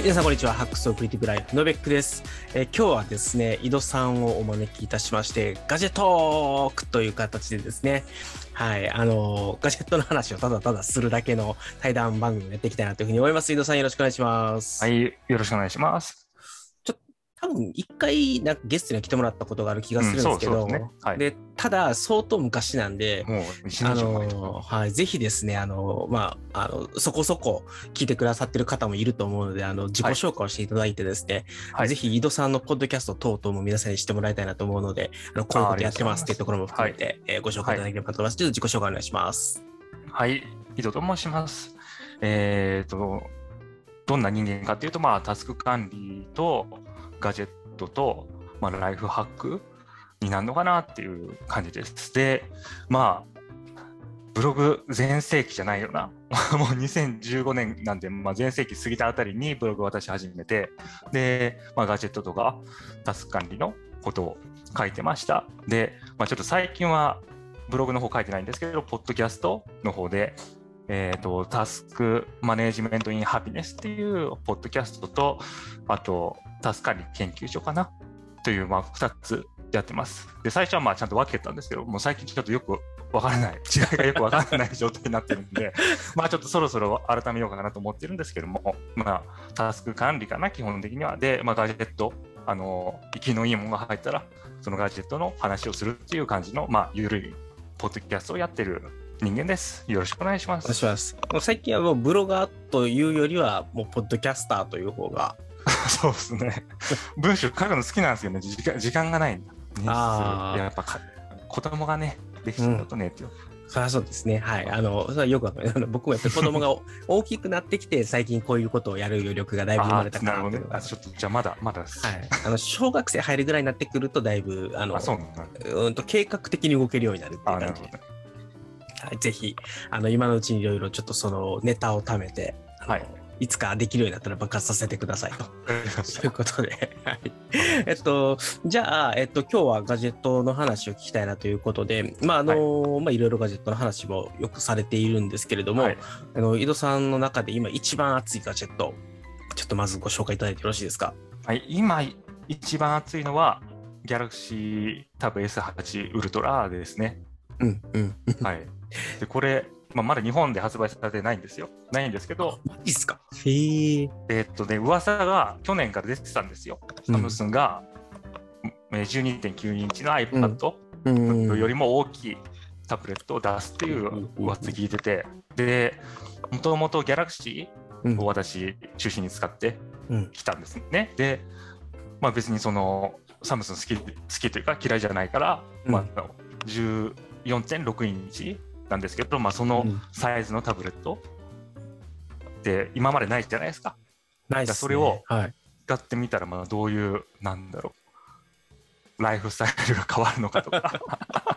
皆さんこんにちは。ハックスオクリティブライフのベックです、えー今日はですね、井戸さんをお招きいたしまして、ガジェットークという形でですね、はい、あのーガジェットの話をただただするだけの対談番組をやっていきたいなというふうに思います。井戸さんよろしくお願いします。はい、よろしくお願いします。多分一回なんかゲストには来てもらったことがある気がするんですけど、ですね。はい。でただ相当昔なんで、あのはい、ぜひですね、あのまあ、あのそこそこ聞いてくださってる方もいると思うので、あの自己紹介をしていただいてですね、はい。ぜひ井戸さんのポッドキャスト等々も皆さんにしてもらいたいなと思うので、あのこういうことやってますっていうところも含めて、えーご紹介いただければと思います。ちょっと自己紹介お願いします。はい、井戸と申します。えっ、と、どんな人間かというと、まあ、タスク管理とガジェットと、まあ、ライフハックになるのかなっていう感じです。で、まあ、ブログ全盛期じゃないよな。もう2015年なんで、まあ、全盛期過ぎたあたりにブログを私始めて、で、まあ、ガジェットとかタスク管理のことを書いてました。で、まあ、ちょっと最近はブログの方書いてないんですけど、ポッドキャストの方で、えっ、と、タスクマネジメントインハピネスっていうポッドキャストと、あと、タスク管理研究所かな？という、まあ、2つやってます。で、最初はまあちゃんと分けたんですけど、もう最近ちょっとよくわからない、違いがよくわからない状態になってるんで、まあちょっとそろそろ改めようかなと思ってるんですけども、まあ、タスク管理かな、基本的には。で、まあ、ガジェット、あの、生きのいいものが入ったら、そのガジェットの話をするっていう感じの、まあ、ゆるいポッドキャストをやってる人間です。よろしくお願いしまお願いす。します。もう最近はもうブロガーというよりは、もうポッドキャスターという方が、そうですね。文章書くの好きなんですよね。時間時間がないんだ。あーやっぱか子供がね、できちゃうとね、っていうそりゃそうですね。はい。あの、それはよくわかる。僕もやっぱり子供がお 大きくなってきて、最近こういうことをやる余力がだいぶ生まれたかなるほどね。あちょっと、じゃあまだ、まだです。はい。あの、小学生入るぐらいになってくると、だいぶ、あの、あ、そうなんだ。うんと計画的に動けるようになるっていあ、う感じぜひあの今のうちにいろいろちょっとそのネタを貯めて、はいいつかできるようになったら爆発させてくださいと。ということで、はい、えっと、じゃあ、えっと、今日はガジェットの話を聞きたいなということで、まあ、あの、まあ、いろいろガジェットの話もよくされているんですけれども、はいあの、井戸さんの中で今一番熱いガジェット、ちょっとまずご紹介いただいてよろしいですか？はい、今、一番熱いのは、ギャラクシータブ S8 ウルトラですね。うん、うん。はい。で、これ、まあ、まだ日本で発売されてないんですよ。ないんですけど、マジっすか？へえ。えっとね、噂が去年から出てたんですよ。うんサムスンが、えー12.9インチの iPad うん。よりも大きいタブレットを出すっていう噂聞いてて、で、もともと Galaxy うんを私中心に使ってうん。きたんですね。で、まあ、別にそのサムスン好き好きというか嫌いじゃないから、うんまあ、14.6インチなんですけど、まあ、そのうんサイズのタブレットって今までないじゃないですか。ナイス、ね。それをはい。使ってみたらまあどういうなんだろうライフスタイルが変わるのかとか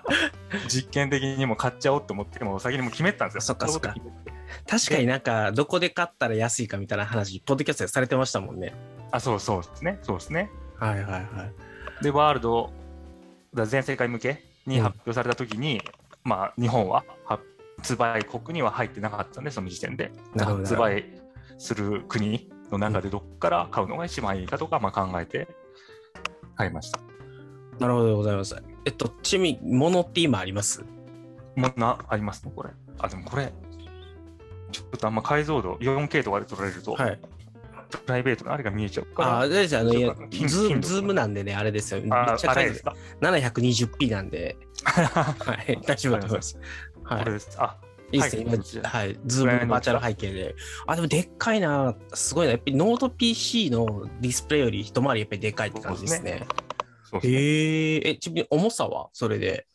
実験的にも買っちゃおうと思ってもう先にもう決めてたんですよ。そっかそっか確かになんか、どこで買ったら安いかみたいな話、ポッドキャストでされてましたもんね。あそうそうですねそうですね。はいはいはい。でワールドだ全世界向けに発表された時に、まあ日本は発売国には入ってなかったんでその時点で発売する国の中でどっから買うのが一番いいかとか、まあ、考えて買いました。なるほどでございます。えっと、ちなみに、物って今あります？もうなありますね、これ。あ、でもこれ、ちょっとあんま解像度 4K とかで撮られると、はい。プライベートのあれが見えちゃうから。ああ、大丈夫あの、いや頻ズーム、頻度ズームなんでね、あれですよ。めっあちゃ解像あれですか 720p なんで、はい、大丈夫だと思います。はいこれ。です。あ、いいですね、はい今、はい、ズームのバーチャル背景で。あ、でもでっかいな、すごいな。やっぱりノート PC のディスプレイより一回りやっぱりでかいって感じですね。すね。へえ、え、ちなみに重さは？それで。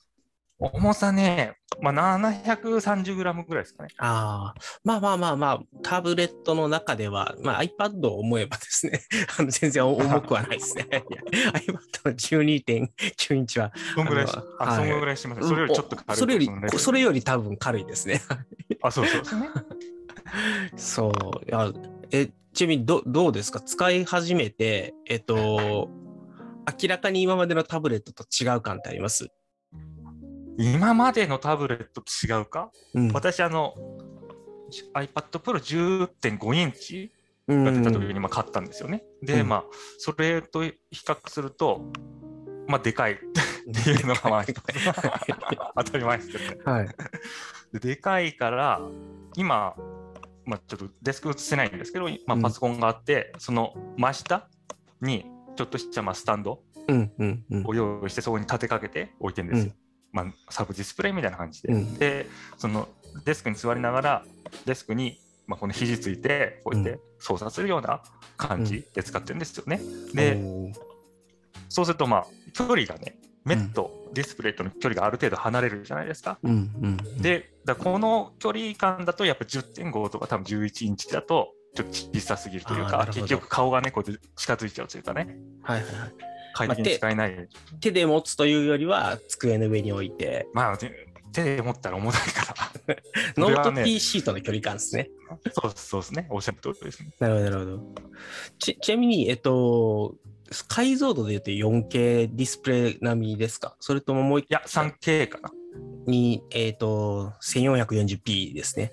重さね、まあ、730g ぐらいですかね。ああ、まあまあまあまあ、タブレットの中では、まあ iPad を思えばですね、あの全然 重くはないですね。iPad の12.9インチは、そんぐらいし、あ、そんぐらいします。それよりちょっと軽い。それよりそれより多分軽いですね。あ、そうそうですね。そう。いやえ、ちなみにどどうですか？使い始めて、えっと、明らかに今までのタブレットと違う感ってあります？今までのタブレットと違うか？うん。私、あの、iPad Pro 10.5インチが出た時にまあ買ったんですよね。で、うんまあ、それと比較すると、まあ、でかい っていうのがまあ 当たり前ですけどね。はい。ででかいから、今、まあ、ちょっとデスク映せないんですけど、まあ、うんパソコンがあって、その真下にちょっとしたまあスタンドうんうんうん。を用意して、そこに立てかけて置いてるんですよ。まあ、サブディスプレイみたいな感じで。うんで、そのデスクに座りながら、デスクに、まあ、この肘ついて、こうやって操作するような感じで使ってるんですよね。で、おーそうすると、まあ、距離がね、目とディスプレイとの距離がある程度離れるじゃないですか。うんうんうん。で、だこの距離感だと、やっぱ10.5とか多分11インチだと、ちょっと小さすぎるというか、結局顔がね、こうやって近づいちゃうというかね、はいはいはい。快適に使えない。手で持つというよりは、机の上に置いて、まあ、手手で持ったら重たいから。ノートそれはね PC との距離感ですね。そうそうですね。おっしゃる通りですね。なるほど、なるほど。ちちなみに、えっと、解像度で言うと 4K ディスプレイ並みですか？それとももう一いや、3K かな。に、えっと、1440p ですね。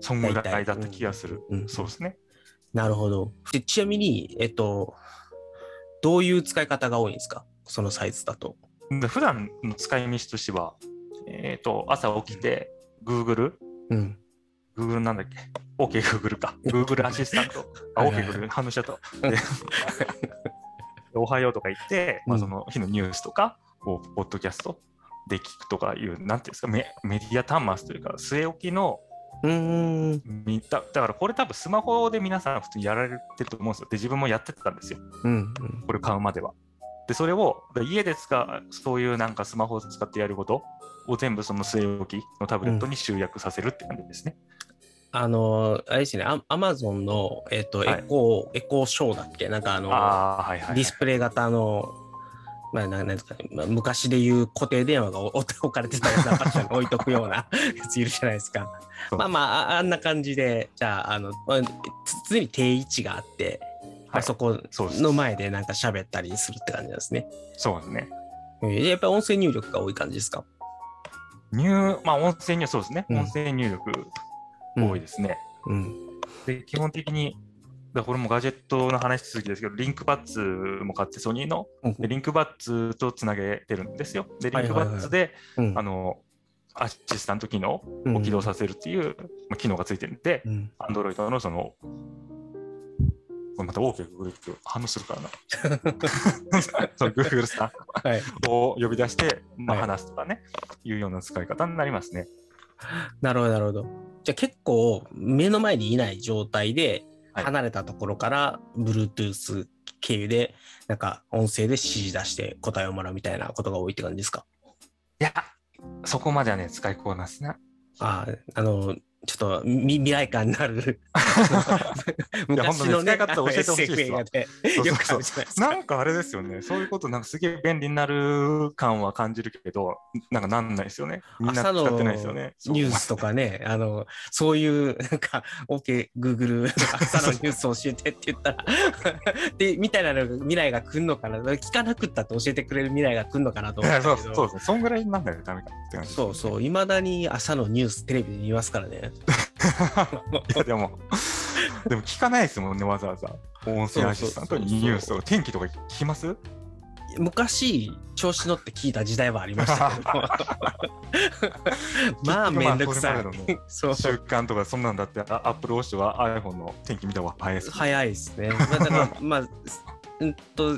そんぐらいだった気がする。うん、そうですね。なるほど。でちなみに、えっと、どういう使い方が多いんですか？そのサイズだと。で普段の使い道としては、えっ、と、朝起きて、Google、うん。Google なんだっけ ?OK Google か。Google アシスタント。あ、OK Google 反応しちゃった。でおはようとか言って、まあ、うんその日のニュースとかを、ポッドキャストで聞くとかいう、なんていうんですか、メメディア端末というか、据え置きのうーん。見た、だからこれ多分スマホで皆さん普通にやられてると思うんですよ。で、自分もやってたんですよ。うん。うんこれ買うまでは。で、それをで家で使う、そういうなんかスマホを使ってやることを全部その据え置きのタブレットに集約させるって感じですね。あの、あれですね、アアマゾンの、えっと、はいエコー、エコーショーだっけ？なんかあの、はい、はい。ディスプレイ型の、まあ、ななんですかね、まあ、昔でいう固定電話が置置かれてたような場所に置いとくような やついるじゃないですか。まあまあ、ああんな感じで、じゃあ、あの、常に定位置があって、まあ、はいそこの前でなんか喋ったりするって感じですね。そうですね。えーやっぱり音声入力が多い感じですか？入、まあ音声入、そうですね。うん音声入力多いですね。うん。で、基本的に、これもガジェットの話続きですけど、リンクバッツも買ってソニーの、うんでリンクバッツとつなげてるんですよ。で、リンクはいはいはいバッツで、うんあの、アシスタント機能うんを起動させるっていう、まあ機能がついてるんで、うん。Android のその、これまた大きく Google 反応するからな。その Google さはい。んを呼び出して、まあ、はい話すとかね、いうような使い方になりますね。なるほど、なるほど。じゃあ結構目の前にいない状態ではい離れたところから Bluetooth 経由でなんか音声で指示出して答えをもらうみたいなことが多いって感じですか？いや、そこまではね、使いこなすな。ああ、あの、ちょっとみ未来感のある 昔のね、方教えてほしいですなんかあれですよね、そういうことなんかすげえ便利になる感は感じるけど、なんかなんないですよね。みんな使朝のってないですよね。ニュースとかね、あの、そういう、なんか、OK、Google、朝のニュース教えてって言ったら、で、みたいなのが未来が来るのかな、聞かなくったって教えてくれる未来が来るのかなと思ったけど、そうそう。そんぐらいになんないとダメかって感じ。そうそう、いまだに朝のニューステレビで見ますからね。いやでも、でも聞かないですもんね、わざわざ。音声アシスタントにニュースとか天気とか聞きます？昔、調子乗って聞いた時代はありましたけど、まあ、めんどくさい。そう。習慣とかそんなんだって、アップルウォッシュは iPhone の天気見た方が早いです。早いですね。まあ、だから、まあ、うんと、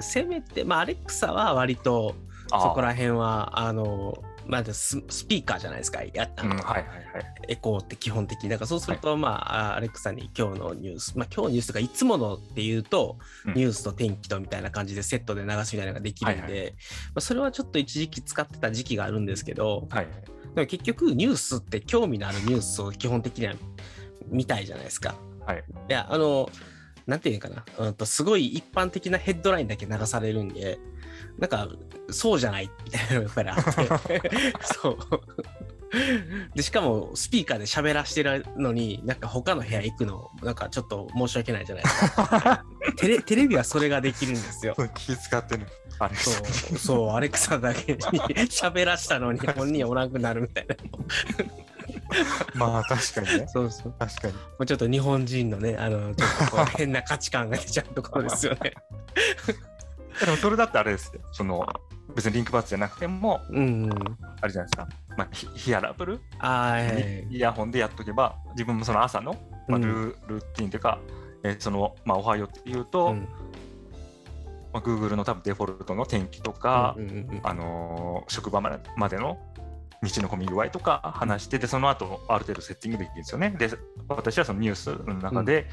せめて、まあ、アレクサは割と、あそこら辺は、あの、まあ、ススピーカーじゃないですか、やったうん、の、はいはいはい。エコーって基本的に。だからそうすると、まあ、アレクサに今日のニュース、まあ、今日のニュースとか、いつものっていうと、うんニュースと天気とみたいな感じでセットで流すみたいなのができるんで、はいまあ、それはちょっと一時期使ってた時期があるんですけど、はい。でも結局、ニュースって興味のあるニュースを基本的には見たいじゃないですか。はい。いや、あの、なんていうのかな、うんと、すごい一般的なヘッドラインだけ流されるんで、なんか、そうじゃないみたいなのがやっぱりあって、そう。で、しかも、スピーカーで喋らしてるのに、なんか他の部屋行くの、なんかちょっと申し訳ないじゃないですか。テレテレビはそれができるんですよ。気使ってる。あれそう、そう、アレクサだけに喋らしたのに 本人おらんくなるみたいな。まあ確かにね。そうそう。確かに。もうちょっと日本人のね、あの、ちょっと変な価値観が出ちゃうところですよね。でもそれだってあれですよ。その別にリンクバッツじゃなくても、うんうん。あれじゃないですか。まあ、ヒヒアラブル？あーはいはいにイヤホンでやっとけば、自分もその朝の、まあ、うんルールーティンというか、えーその、まあ、おはようっていうと、うんまあ、Google の多分デフォルトの天気とか、うんうんうんあのー職場までまでの道の混み具合とか話して、で、その後ある程度セッティングできるんですよね。で、私はそのニュースの中で、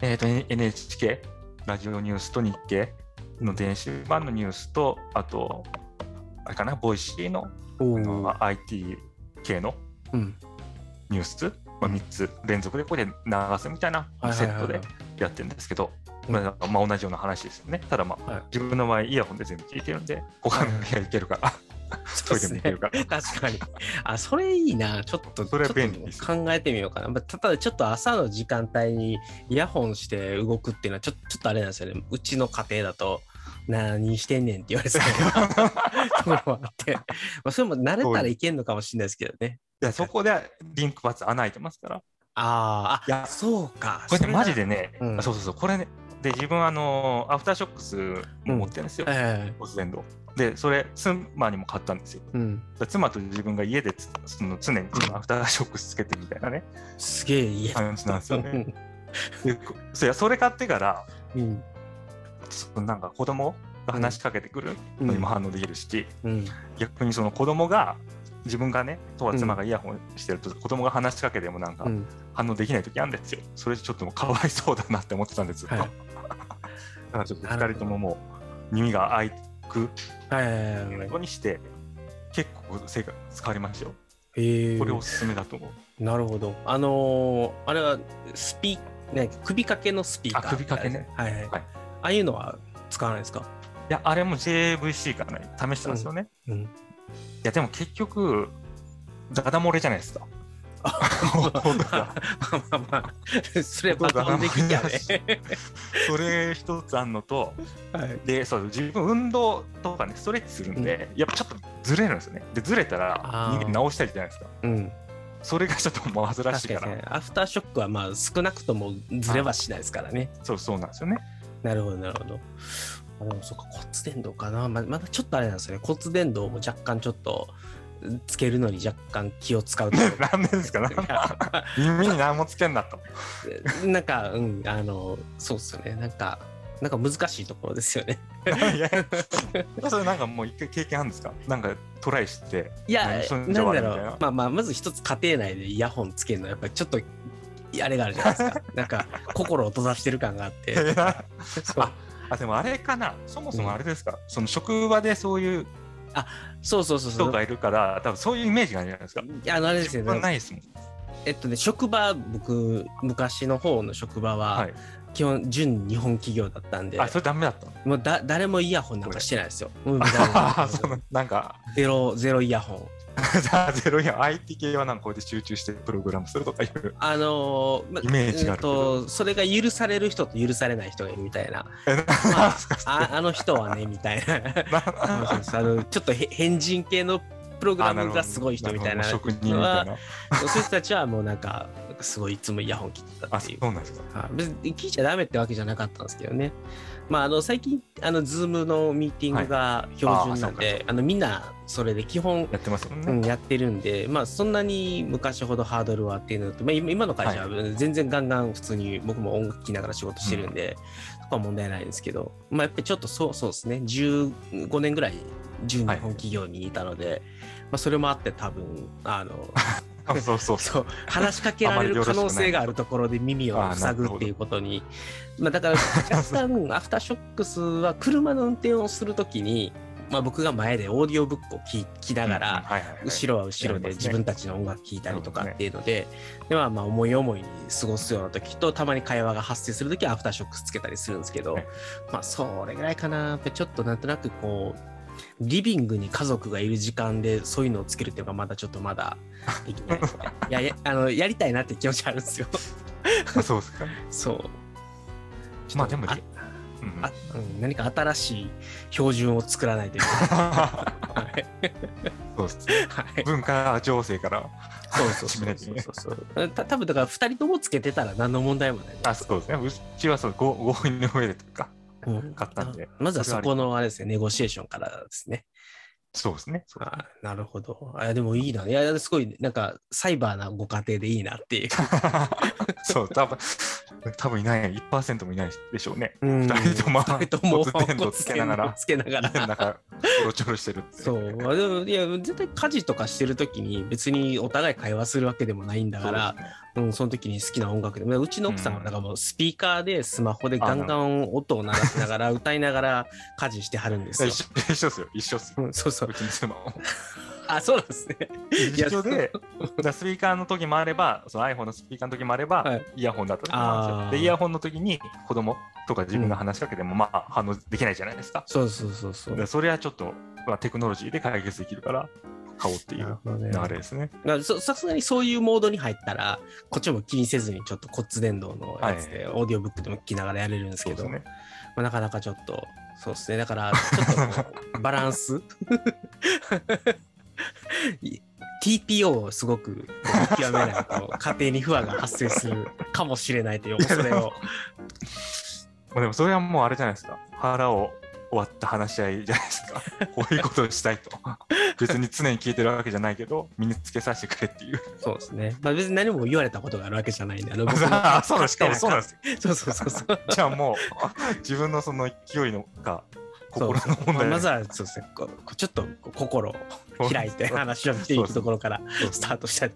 えっ、と、NHK、ラジオニュースと日経の電子版のニュースと、あと、あれかな、 Voicy のの IT 系のうんニュース、まあ、3つ連続でこれで流すみたいなセットでやってるんですけど、うんまあまあ、同じような話ですよね。ただまあ、はい自分の場合イヤホンで全部聞いてるんで、他の部屋行けるから、トイレも行けるから。確かに。あ、それいいな。ちょっと、それ便利です考えてみようかな。まあただ、ちょっと朝の時間帯にイヤホンして動くっていうのは、ちょちょっとあれなんですよね。うちの家庭だと、何してんねんって言われそうなところもあって、まあ、それも慣れたらいけんのかもしれないですけどね。いやそこでリンクバツ穴開いてますから。あーあ、いやそうか。これね、マジで。でね、うんあそうそうそう、これね、で、自分、あの、アフターショックスも持ってるんですよ、えボス電動。で、それ、妻にも買ったんですよ。えうん。だ妻と自分が家でつその常にそのアフターショックスつけてみたいなね、すげえいいや感じなんですよね。それ買ってから、うん。そのなんか子供が話しかけてくるのにも反応できるし、うん。逆にその子供が、自分がね、とは妻がイヤホンしてると、子供が話しかけてもなんかうん。反応できない時あるんですよ。それちょっともうかわいそうだなって思ってたんです、ずっと。はいだからちょっと2人とももう耳が開くようにして、結構生活変わりましたよ。へえこれおすすめだと思う。なるほど。あのーあれはスピね首掛けのスピーカー。あ首掛けね。はいはい。はいああいうのは使わないですか？いや、あれも JVC からね、試したんですよね。うん。いや、でも結局、ダダ漏れじゃないですか。まあまあまあ、それは爆音できやね。それ一つあんのと、はい。で、そう、自分運動とかね、ストレッチするんで、やっぱちょっとずれるんですよね。で、ずれたら人間直したいじゃないですか。うん。それがちょっと煩しいから。確かにね。アフターショックはまあ少なくともずれはしないですからね。そうそうなんですよね。なるほど、なるほど。あでもそうか、骨伝導かな。ままだちょっとあれなんですよね。骨伝導も若干ちょっとつけるのに若干気を使うと なんでですか？なんか耳に何もつけんなと。なんか、うん、あの、そうっすよね。なんか、なんか難しいところですよね。いやそれなんかもう一回経験あるんですか？なんかトライして。いや、なんだろう。まあまあ、まず一つ家庭内でイヤホンつけるのはやっぱりちょっと、あれがあるじゃないですか。なんか、心を閉ざしてる感があって。そうあでもあれかなそもそもあれですか、その職場でそういうそうそうそうそう。人がいるから多分そういうイメージがあるじゃないですか。あの、あれですよね。ないですもん。えっとね、職場、僕、昔の方の職場は、はい。基本、純日本企業だったんで、あそれダメだったの？もうだ誰もイヤホンなんかしてないですよ。なんかゼロ、ゼロイヤホン。ゼロイヤ IT 系はなんかこうやって集中してプログラムするとかいう。あのーまイメージがあるけどうんとそれが許される人と許されない人がいるみたいな。まあ、ああの人はね、みたいな。あのちょっとへ変人系のプログラムがすごい人みたいな。職人みたいな。そういう人たちはもうなんか、すごいいつもイヤホン切ってたあっていう。そうなんですか。はい別に聞いちゃダメってわけじゃなかったんですけどね。まあ、あの最近、あの、 Zoom のミーティングが標準なんで、あのみんなそれで基本、やってますね。うん、やってるんで、まあ、そんなに昔ほどハードルはっていうのと、まあ、今今の会社は全然ガンガン普通に僕も音楽聴きながら仕事してるんで、そこは問題ないんですけど、まあ、やっぱりちょっとそうそうですね、15年ぐらい純日本企業にいたので、まあ、それもあって多分、あの、そうそう。そう。話しかけられる可能性があるところで耳を塞ぐっていうことに、まあ、だから若干 アフターショックスは車の運転をするときに、まあ、僕が前でオーディオブックを聞きながら、後ろは後ろで自分たちの音楽聴いたりとかっていうので、でまあまあ思い思いに過ごすような時とたまに会話が発生する時はアフターショックスつけたりするんですけど、ねまあそれぐらいかな。ちょっとなんとなくこうリビングに家族がいる時間でそういうのをつけるっていうのがまだちょっとまだできないいやや あのやりたいなって気持ちあるんですよあ そうですか。そうまあでもあうんあうん何か新しい標準を作らないといけない。は いそうですね。はい文化情勢から。そうそうそうそう。た多分だから2人ともつけてたら何の問題もない。あ、そうですね。うちはそうご合意の上でとか、うん買ったんでまずはそこのあれですね、ネゴシエーションからですね。そうですね。そうあなるほど。あでもいいな。いや、すごい、なんか、サイバーなご家庭でいいなっていう。そう、多分多分いない、1%もいないでしょうね。二二人とも二人とも骨伝導つけながらつけながら。なんか、ちょろちょろしてる。そう。でも、いや、絶対家事とかしてるときに別にお互い会話するわけでもないんだから、そうん、その時に好きな音楽で、うちの奥さんはなんかもうスピーカーでスマホでガンガン音を鳴らしながら歌いながら家事してはるんですよ。一緒一緒ですよ、一緒っすよ。うん、そうそうう。ちの妻も。あ、そうなんですね。一緒で、スピーカーの時もあれば、その iPhone のスピーカーの時もあれば、はいイヤホンだった時もあるんで。で、イヤホンの時に子供とか自分が話しかけても、まあ、反応できないじゃないですか。そうそうそうそう。それはちょっと、まあ、テクノロジーで解決できるから、買おうっていう流れですね。さすがにそういうモードに入ったら、こっちも気にせずにちょっと骨伝導のやつで、オーディオブックでも聞きながらやれるんですけど、ね。まあ、なかなかちょっと、そうですね。だから、ちょっと バランスい TPO をすごく極めないと 家庭に不和が発生するかもしれないという恐れを。まあ、でもそれはもうあれじゃないですか。腹を終わった話し合いじゃないですか。こういうことをしたいと。別に常に聞いてるわけじゃないけど、身につけさせてくれっていう。そうですね。まあ別に何も言われたことがあるわけじゃないんで、あの僕の あそうなんです。しかもそうなんですよ。そうそうそうそう。じゃあもう、自分のその勢いのか、心の問題。まずはそうですね、ちょっと心を開いて話をしていくところからスタートしたい。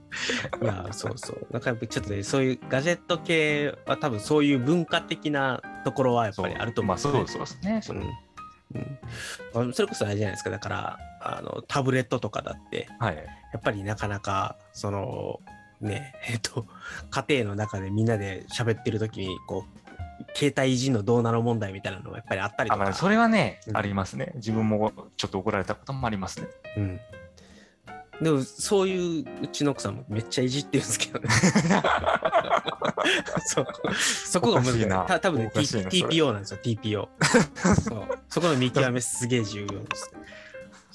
いや、そうそう。なんかやっぱりちょっとね、そういうガジェット系は多分そういう文化的なところはやっぱりあると思まあうんですよそうですね。それうん。うん、それこそあれじゃないですか。だからあのタブレットとかだってはい。やっぱりなかなかそのねえっと家庭の中でみんなで喋ってる時にこう携帯いじんのどうなの問題みたいなのがやっぱりあったりとか、それはね、うん。ありますね。自分もちょっと怒られたこともありますね。うん、でもそういううちの奥さんもめっちゃいじってるんですけどね。そう。そこが難しい。な。た多分ね T- TPO なんですよ TPO そう。そこの見極めすげえ重要です。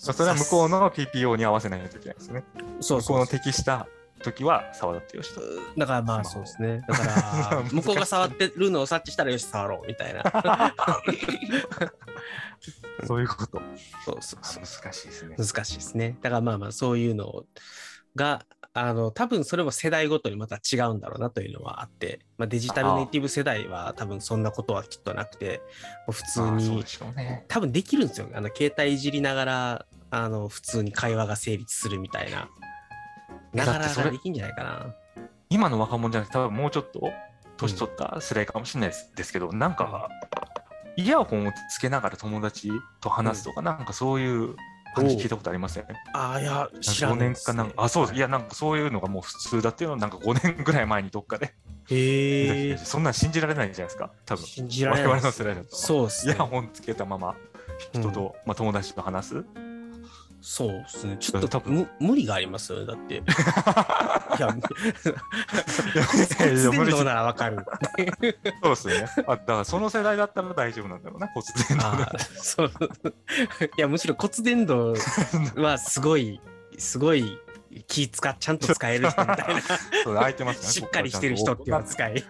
まあそれは向こうの TPO に合わせないといけないですね。そうそう。向こうの適した時は触ってよしと。だからまあそうですね。だから、向こうが触ってるのを察知したらよし、触ろうみたいな。そういうこと。そうそうそう。難しいですね。難しいですね。だからまあまあそういうのが、あの、多分それも世代ごとにまた違うんだろうなというのはあって、まあ、デジタルネイティブ世代は多分そんなことはきっとなくて、もう普通にね。多分できるんですよ。あの、携帯いじりながら、あの、普通に会話が成立するみたいな。ながらだってそれができんじゃないかな。今の若者じゃなくて、多分もうちょっと年取った世代かもしれないです,、ですけど、なんか、イヤホンをつけながら友達と話すとか、なんかそういう話聞いたことありません、ああ、いや、知ら5ないです、ね。年かなんか、あ、そうです。いや、なんかそういうのがもう普通だっていうのを、なんか5年ぐらい前にどっかで、へえ。そんなん信じられないじゃないですか、多分。信じられ我々ないです。の世代だと。そうですねイヤ。ホンつけたまま人と、まあ、友達と話す。そうですね。ちょっと多分む無理がありますよね。だって。いや、ならわかる。そうですよね。あだからその世代だったら大丈夫なんだろうな、骨伝導そう。いや、むしろ骨伝導はすごい、すごい気使っちゃんと使える人みたいな。そう空いてますね。しっかりしてる人っていうのは使い。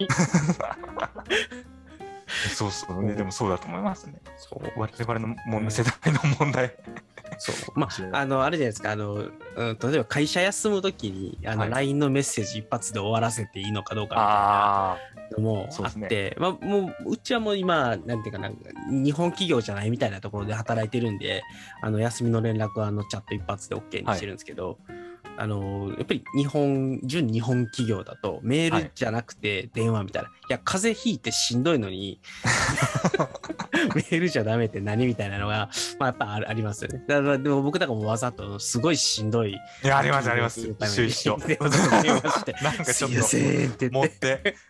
そうそうね。でもそうだと思いますね。そう。我々のもん世代の問題。そう。まあ、あの、あれじゃないですか。あの、うん、例えば会社休むときに、あの、はい LINE のメッセージ一発で終わらせていいのかどうかみたいな。あのもあって、まあ、もううちはもう今なんていうかな日本企業じゃないみたいなところで働いてるんであの休みの連絡はあのチャット一発で OK にしてるんですけど、あのやっぱり日本純日本企業だとメールじゃなくて電話みたいな、い、や風邪ひいてしんどいのに メールじゃダメって何みたいなのが、まあ、やっぱあありますよねだからでも僕だからもうわざとすごいしんどいあ。いや、ありますあります。一緒一緒。電話電話してなんかちょっと持ってて。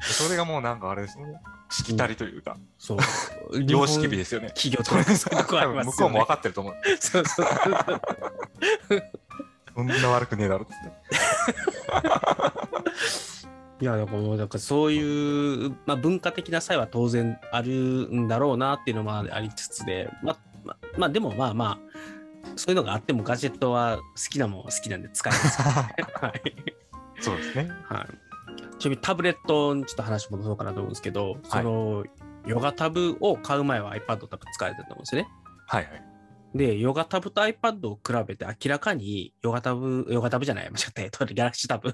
それがもうなんかあれですね。しきたりというか、そう様式美ですよね。企業とかすよね分向こうも分かってると思う。そうそうそ んな悪くねえだろって。いやだからもうなんかそういう、まあ、文化的な差異は当然あるんだろうなっていうのもありつつでまあまあまあでもまあまあそういうのがあってもガジェットは好きなもんは好きなんで使います、はいそうですね。はい、ちなみにタブレットにちょっと話戻そうかなと思うんですけど、そのヨガタブを買う前は iPad とか使えてたと思うんですよね。はいはい。で、ヨガタブと iPad を比べて明らかにヨガタブ、ヨガタブじゃない、間違った、えっと、ギャラクシータブ、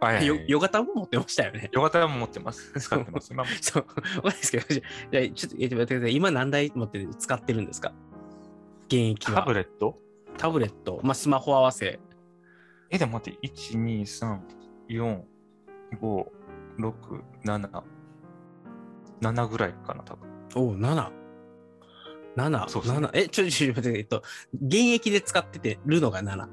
はいはいヨヨガタブ持ってましたよね。ヨガタも持ってます。使ってます。今も そう、わかんないですけど、じゃちょっと、え待ってください。今何台持ってる使ってるんですか？現役は。タブレット？タブレット、まあ、スマホ合わせ。え、でも待って、1、2、3、4、5、6、7、7ぐらいかな、多分。おう、7。7、そうですね7。え、ちょ、ちょ、待って、えっと、現役で使っててるのが7。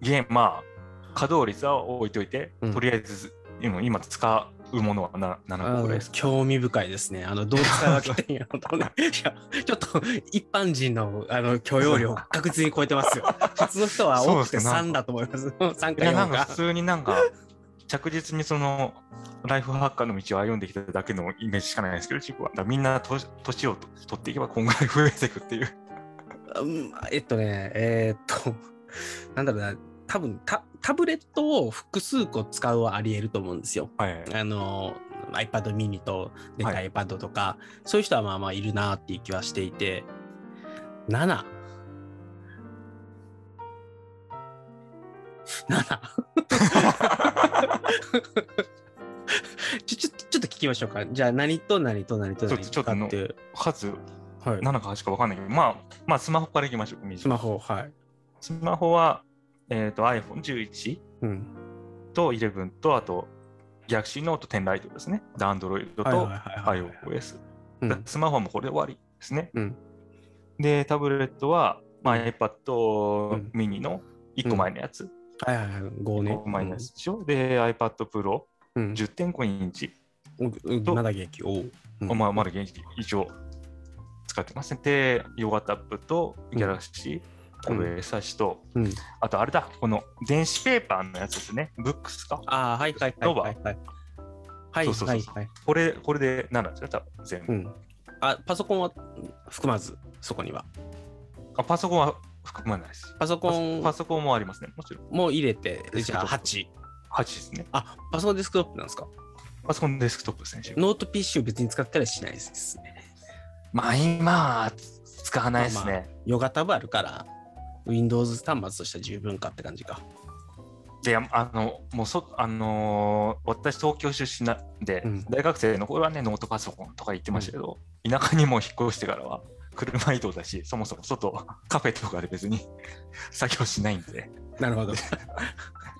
ゲーム、まあ、稼働率は置いといて、うんとりあえず、今今使うものはな7個ぐらいです。興味深いですね。あの、どう使い分けてんやろとね。いや、ちょっと一般人のあの許容量確実に超えてますよ。普通の人は多くてそうですね3だと思います。3かいや、な4かんか普。通になんか、着実にその、ライフハッカーの道を歩んできただけのイメージしかないんですけど、自分は。だみんな年年を取っていけば、こんぐらい増えていくっていう。うんえっとね、えーっと、なんだろうな、多分タタブレットを複数個使うはあり得ると思うんですよ。はい。あの iPad mini とで iPad とか、そういう人はまあまあいるなっていう気はしていて、7。7ちょちょちょっと聞きましょうか。じゃあ何と何と何と何ちょっと使っていう。数、はい、7か8か分かんないけど、まあ、まあ、スマホからいきましょう。スマホ、はい。スマホは、えっ、と、iPhone11 うん。と11と、あと、Galaxy Note 10ライトですね。で、Android と iOS。うんスマホはもうこれで終わりですね。うんで、タブレットは、まあ、うん iPad mini の1個前のやつ。はいはいはい。5ね1。個前のやつでしょ？で、iPad Pro うん。10.5インチ。まだ元気。おう。うんまあ、まだ現役一応使ってますね。で、ヨガタップとうん Galaxy タブ S8 と、うん。あとあれだ、この電子ペーパーのやつですね。ブックスか？ああ、はいはいはいはいはい。はいそうそうそうはいはい。これ、これで7ですね、多分全部。うん。あ、パソコンは含まず、そこには。あパソコンは含まないです。パソコンパソコンもありますね、もちろん。も入れて、じゃあデスクトッ8。8ですね。あ、パソコンデスクトップなんですか？パソコンデスクトップですね。ノート PC を別に使ったりしないですね。まあ今は使わないですまあまね。 Yoga Tab あるから、Windows 端末としては十分かって感じか。で、あの、もうそ、あのー私東京出身なんで、うん大学生の頃はね、ノートパソコンとか言ってましたけど、田舎にも引っ越してからは車移動だし、そもそも外、カフェとかで別に 作業しないんで、なるほど。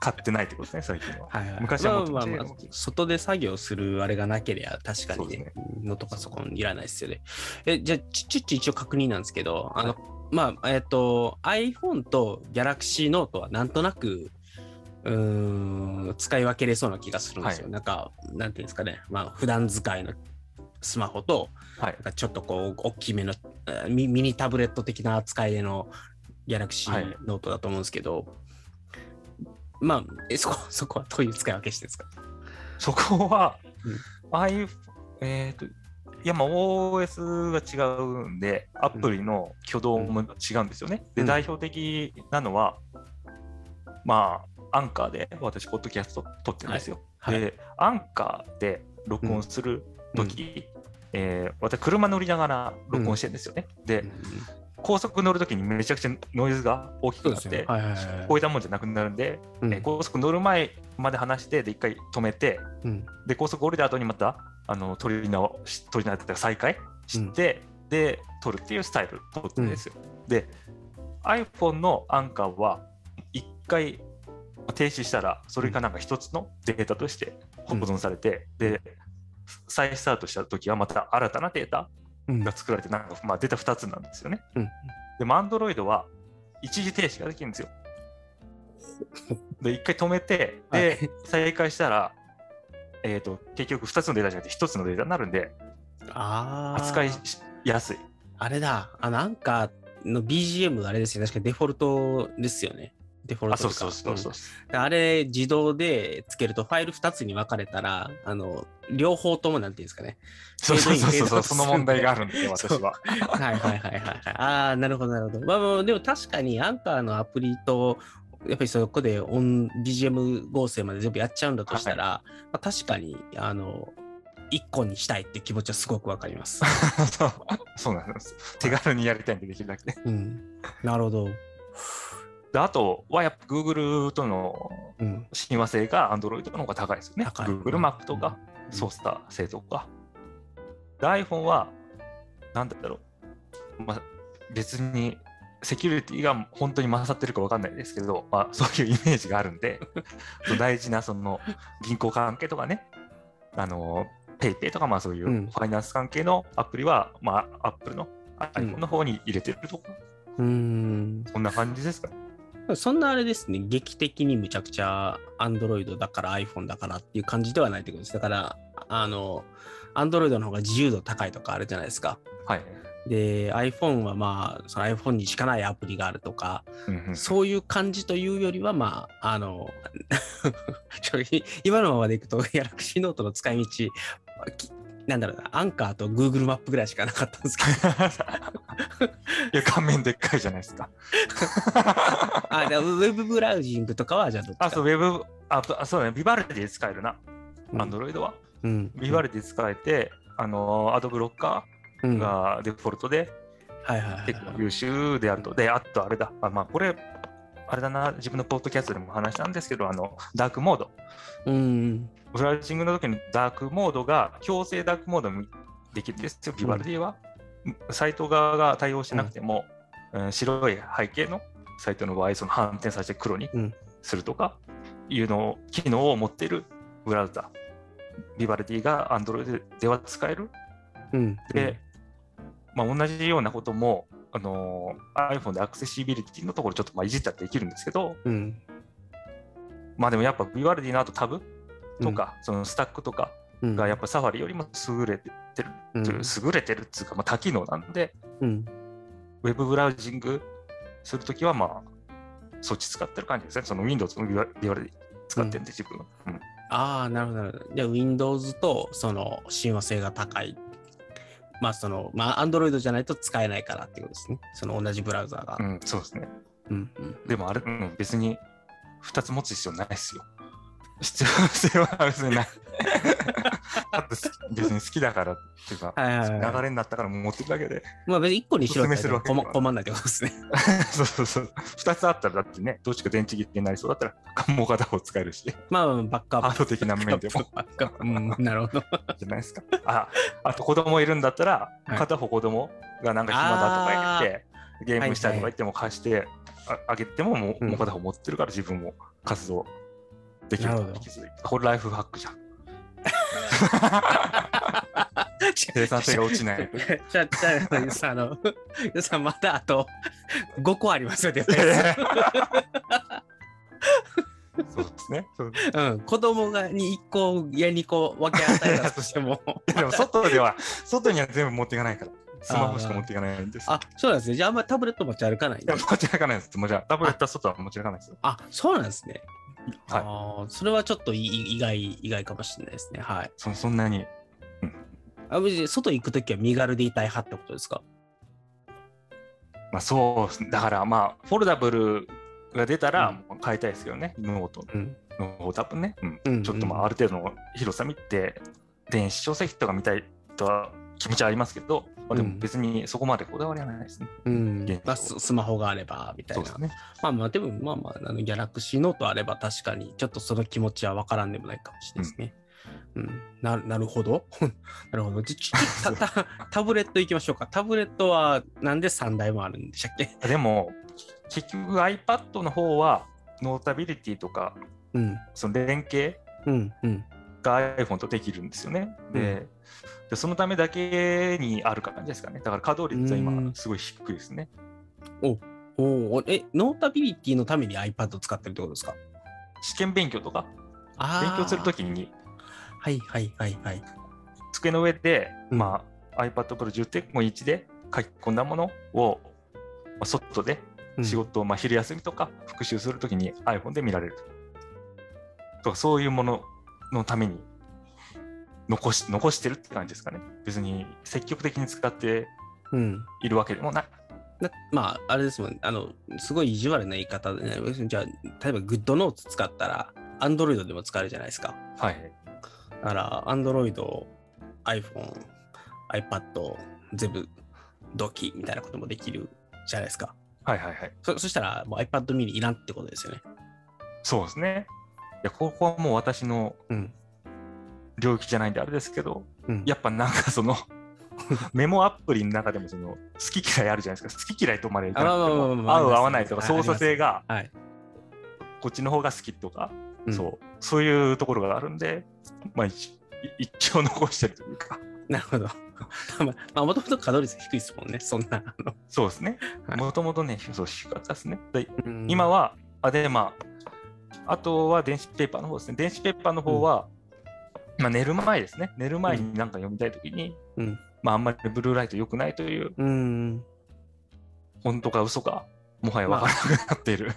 買ってないってことですね、最近は。はいはい、昔はもっとまあまあまあ外で作業するあれがなければ確かにねノートパソコンいらないですよね。えじゃあちちょっと一応確認なんですけど、あのまあえっ、と iPhone と Galaxy Note はなんとなくうーん使い分けれそうな気がするんですよ。はいなんかなんていうんですかね、まあ普段使いのスマホとはい。ちょっとこう大きめのえーミミニタブレット的な扱いでの Galaxy はい。Note だと思うんですけど、まあえそこ そこはどういう使い分けしてですか？そこは、うん。ああいう、えっ、と、いや、まあ OS が違うんで、アプリの挙動も違うんですよね。で、うん。代表的なのは、まあ、アンカーで私、ポッドキャスト撮ってるんですよ。はい。で、アンカーで録音するとき、えー私、車乗りながら録音してるんですよね。で、高速乗るときにめちゃくちゃノイズが大きくなって、ね。はいはいはいこういったもんじゃなくなるんで、うん。えー高速乗る前まで話して、で、一回止めて、うん。で、高速降りた後にまた、あの、取り直し、取り直って再開して、で、取るっていうスタイル取ってるんですよ。で、iPhone のアンカーは、一回停止したら、それがなんか一つのデータとして保存されて、で、再スタートした時はまた新たなデータうんが作られて、なんか、まあ、データ2つなんですよね。うんでも、Android は一時停止ができるんですよ。で、一回止めて、はで、再開したら、えっ、と、結局2つのデータじゃなくて1つのデータになるんで、ああ。扱いしやすい。あれだ、あの、アンカーの BGM あれですよね。確かデフォルトですよね。デフォルあ、トとかそうそうそうそう。うんあれ自動でつけるとファイル2つに分かれたらあの両方ともなんていうんですかねそうそうそうそうその問題があるんで、私そうは。はいはいはいはいはいああなるほどなるほどまあまあでも確かにアンカーのアプリとやっぱりそこで音 BGM 合成まで全部やっちゃうんだとしたら、まあ、確かにあの1個にしたいって気持ちはすごくわかります。そうなんです。手軽にやりたいんで、できるだけ。うん、なるほど。であとは、やっぱ Google とのうん、親和性が Android の方が高いですよね。Google マップとか、うん。操作性とか。で iPhone は、なんだろう、まあ、別にセキュリティが本当に勝ってるか分かんないですけど、まあ、そういうイメージがあるんで、大事なその銀行関係とかね、あの、PayPay とか、まあそういううん。ファイナンス関係のアプリは、まあ、Apple の iPhone の方に入れてるとか、うーん。そんな感じですかね。そんなあれですね、劇的にむちゃくちゃ Android だから iPhone だからっていう感じではないってことです。だから、あの、Android の方が自由度高いとかあるじゃないですか。はい。で、iPhone はまあ、その iPhone にしかないアプリがあるとか、うんうんそういう感じというよりは、まあ、あの、ちょ今のままでいくと、Galaxy Note の使い道、きなんだろうな、アンカーと Google マップぐらいしかなかったんですけど、いや、画面でっかいじゃないですか。あ、でウェブブラウジングとかは、じゃあどっちか。あ、そう、ウェブ、あ、あそうだね、ビバルディで使えるな、うんアンドロイドは？うん。ビバルディ使えて、あの、アドブロッカうんーがデフォルトではいはいはい結構優秀であると。で、あとあれだ、あまあ、これ、あれだな、自分のポッドキャストでも話したんですけど、あの、ダークモード。うん。ブラウジングの時にダークモードが、強制ダークモードもできるんですよ、ビバルディは。サイト側が対応しなくても、うん白い背景のサイトの場合、その反転させて黒にうんするとかいうのを、機能を持っているブラウザ。ビバルディが Android では使える。うん。で、まあ、同じようなことも、あのー iPhone でアクセシビリティのところちょっとまあいじったらできるんですけど、うん。まあでもやっぱビバルディの後タブとか、そのスタックとかうん、がやっぱサファリよりも優れてる、うん優れてるっていうか、まあ、多機能なんで、うん。ウェブブラウジングするときはまあ、そっち使ってる感じですね。その Windows もビバビバルディ使ってるんで、自分は。うんああ、なるほど、なるほど。じゃあ、Windows とその親和性が高い。まあ、その、まあ、Android じゃないと使えないからっていうことですね。その同じブラウザーが。うん、そうですね。うん。うん。でもあれ、うん、別に2つ持つ必要ないですよ。必要性は別にない。だって別に好きだからっていうか、はいはいはい流れになったから持ってるだけで。まあ、別に1個にしろって困困んないってことですね。そうそうそう。2つあったらだってね、どっちか電池切れになりそうだったら、もう片方使えるし、まあ、バックアップ。ハード的な面でもバックアップ。うん、なるほど。じゃないですか。あ、あと子供いるんだったら、はい片方子供がなんか暇だとか言って、ゲームしたいとか言っても貸してああげてももう,、うんもう片方持ってるから自分も活動できるなるほどと気づいた。これライフハックじゃん。生産性が落ちない。じゃあ、じゃあ、あの、ゆうさん、まだあと5個ありますよね。そうですね。そううん、子供がに1個や2個分け与えたとしても。でも外では、外には全部持っていかないから。スマホしか持っていかないんです。あ、そうなんですね。じゃあ、あんまりタブレット持ち歩かないんだいや持ち歩かないです。もうじゃあ、タブレットは外は持ち歩かないですよ。あ、そうなんですね。はい。ああ、それはちょっとい意外、意外かもしれないですね。はい。そそんなに。あ、別に外行くときは身軽でいたい派ってことですか？まあそうだからまあ、 foldable が出たら変えたいですけどね、ノートうん。の多分ね、うんうんちょっとまあある程度の広さ見て、電子書籍とか見たいとは気持ちはありますけど、まあ、でも別にそこまでこだわりはないですね。うんまあ、ススマホがあればみたいな。そうですね。まあまあ、でもまあまあ、あのギャラクシーノートあれば確かにちょっとその気持ちは分からんでもないかもしれないですね。うん、ななるほど。なるほど。じちたたタブレットいきましょうか。タブレットはなんで3台もあるんでしたっけ？でも、結局 iPad の方は、ノータビリティとか、うん。その連携うん。うん。が iPhone とできるんですよね。で、でそのためだけにある感じですかね。だから稼働率はうん今、すごい低いですね。おおえ、ノータビリティのために iPad を使ってるってことですか？試験勉強とか、あ勉強するとき。きに、はいはいはいはい。机の上で、うんまあ、iPad Pro 10.1で書き込んだものを、まあ、外でうん仕事を、まあ、昼休みとか復習するときに iPhone で見られるとかそういうもののために残し残してるって感じですかね別に積極的に使ってうん。いるわけでもないなまあ、あれですもん、あの、すごい意地悪な言い方でね、じゃあ、例えば GoodNotes 使ったら、Android でも使えるじゃないですか。はいだから、Android、iPhone、iPad、全部同期みたいなこともできるじゃないですか。はいはいはいそそしたら、もう iPad mini いらんってことですよね。そうですねいやここはもう私のうん。領域じゃないんであれですけどうん、やっぱなんかその メモアプリの中でもその好き嫌いあるじゃないですか。好き嫌いとまでいか合う合わないとかはい操作性がはい。こっちの方が好きとか、うん。そうそういうところがあるんで、まあ、一一応残してるというか。なるほど。まあ、もともと稼働率低いですもんね、そんな。そうですね。はい。もともとねそう低かったですね。でうん。今はあでまああとは電子ペーパーの方ですね電子ペーパーの方は、まあ、寝る前ですね寝る前に何か読みたいときに、うん。まあ、あんまりブルーライト良くないといううん。本当か嘘かもはや分からなくなっている、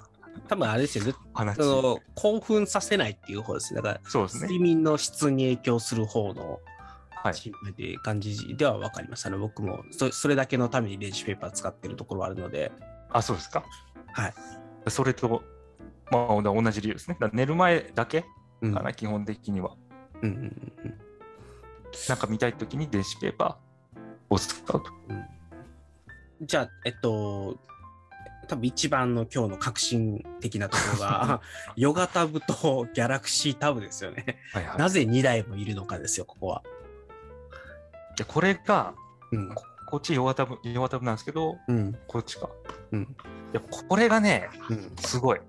多分あれですよね。話その興奮させないっていう方ですね。だから、そうですね睡眠の質に影響する方のはい心配っていう感じでは分かります。あの僕もそそれだけのために電子ペーパー使ってるところはあるので、あそうですかはい。それと、まあ、同じ理由ですねだ寝る前だけうん。かな、基本的にはうんうんうんうんなんか見たいときに電子ペーパーを使うと。じゃあ、えっと、多分一番の今日の革新的なところが、ヨガタブとギャラクシータブですよね。はいはい、なぜ2台もいるのかですよ、ここは。でこれが、うん。ここっち弱タブ、弱タブなんですけど、うん。こっちか。うん。いや、これがね、うん。すごい。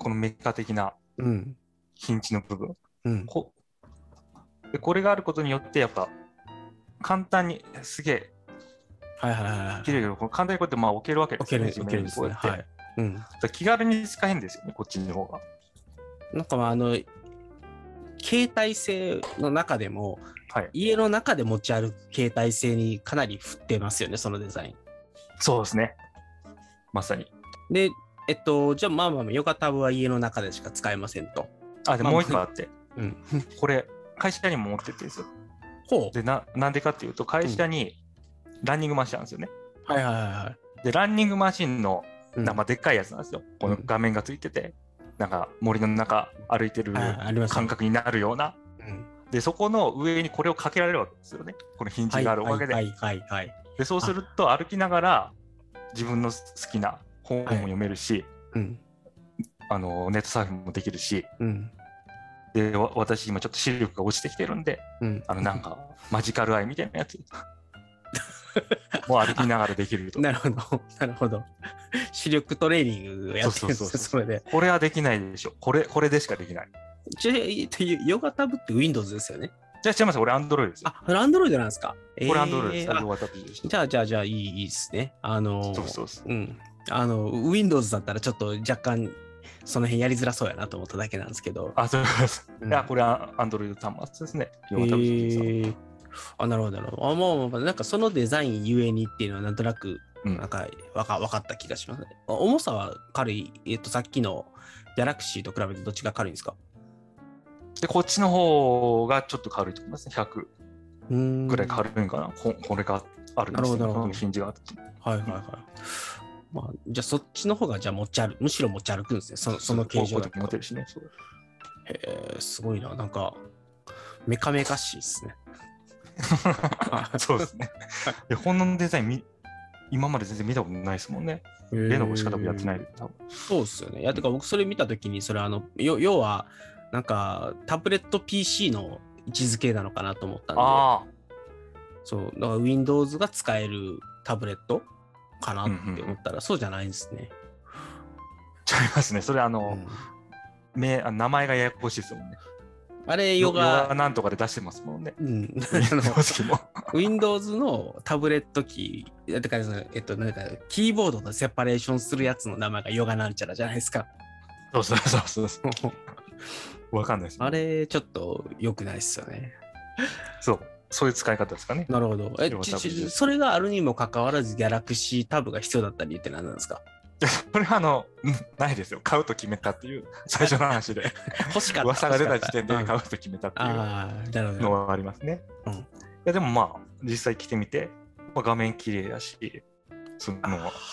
このメカ的なうん。ヒンチの部分。うん。こでこれがあることによって、やっぱ、簡単に、すげえ、はいはいはいはい。綺麗に、この簡単にこうやってまあ置けるわけですよね。置ける、置けるんですね。はい。うん。気軽に使えるんですよね、こっちの方が。なんかまあ、あの、携帯性の中でも、はい。家の中で持ち歩く携帯性にかなり振ってますよね、そのデザイン。そうですね。まさに。で、えっと、じゃあまあまあまあ、ヨガタブは家の中でしか使えませんと。あ、でまあもう一個あって、うん。これ、会社にも持ってってですよ。ほう。でな、なんでかっていうと、会社にランニングマシンあるんですよね。はいはいはいはい。で、ランニングマシンの、うんなでっかいやつなんですよ。この画面がついてて、なんか森の中歩いてる感覚になるような。うんで、そこの上にこれをかけられるわけですよね。このヒンはいチがあるおかげで。はいはいはいはい。で、そうすると歩きながら自分の好きな本も読めるし、うん。あのネットサーフィンもできるし、うん。で、わ私今ちょっと視力が落ちてきてるんで、うん。あのなんかマジカルアイみたいなやつ。もう歩きながらできると。なるほど。なるほど。視力トレーニングをやってるんですね、そうそうそうそれで。これはできないでしょ。これ、これでしかできない。じゃあ、ヨガタブって Windows ですよね？じゃあ違います。俺、アンドロイドですよ。あ、これ Android なんですか？これ、アンドロイドです。じゃあ、じゃあ、じゃあ、いい、いいですね。あのーそうそうそう。うん。あの、Windows だったらちょっと若干、その辺やりづらそうやなと思っただけなんですけど。あ、そうです。うんこれはアンドロイド端末ですね。あ、なるほど、なるほど。あ、もう、なんかそのデザインゆえにっていうのはなんとなく、うんなんかわか分かった気がしますね。あ重さは軽い、えっと、さっきのギャラクシーと比べてどっちが軽いんですか？で、こっちの方がちょっと軽いと思いますね。100うーんぐらい軽いんかな。ここれがあるんですよ。なるほどなるほどこのヒンジがあって。はいはいはい。まあ、じゃあそっちの方がじゃあ持ち歩むしろ持ち歩くんですね。そのその形状だとこういう時持てるしね。へえ、すごいな。なんか、メカメカしいですね。そうですね。いや、こんなデザインみ今まで全然見たことないですもんね。レノボしか多分やってないで。多分そうっすよね。いや、てか僕それ見たときに、それあの、よ要は、なんか、タブレット PC の位置づけなのかなと思ったんで、あそう、だから Windows が使えるタブレットかなって思ったら、そうじゃないんですね。あ、違いますね。それあの、うん名あ名前がややこしいですもんね。あれ、ヨヨガガ、なんとかで出してますもんね。うん、Windows のタブレットキー、てか、そのえっと、なんか、キーボードとセパレーションするやつの名前がヨガなんちゃらじゃないですか。そうそうそうそうそう。わかんないです、あれ、ちょっと良くないっすよね。そう。そういう使い方ですかね。なるほど。えそれがあるにもかかわらず、ギャラクシータブが必要だった理由って何なんですか？でそれはあの、うんないですよ。買うと決めたっていう 最初の話で。欲しかった。噂が出た時点で買うと決めたっていう。のはありますね。うんいやでもまあ、実際着てみて、まあ、画面綺麗だし、その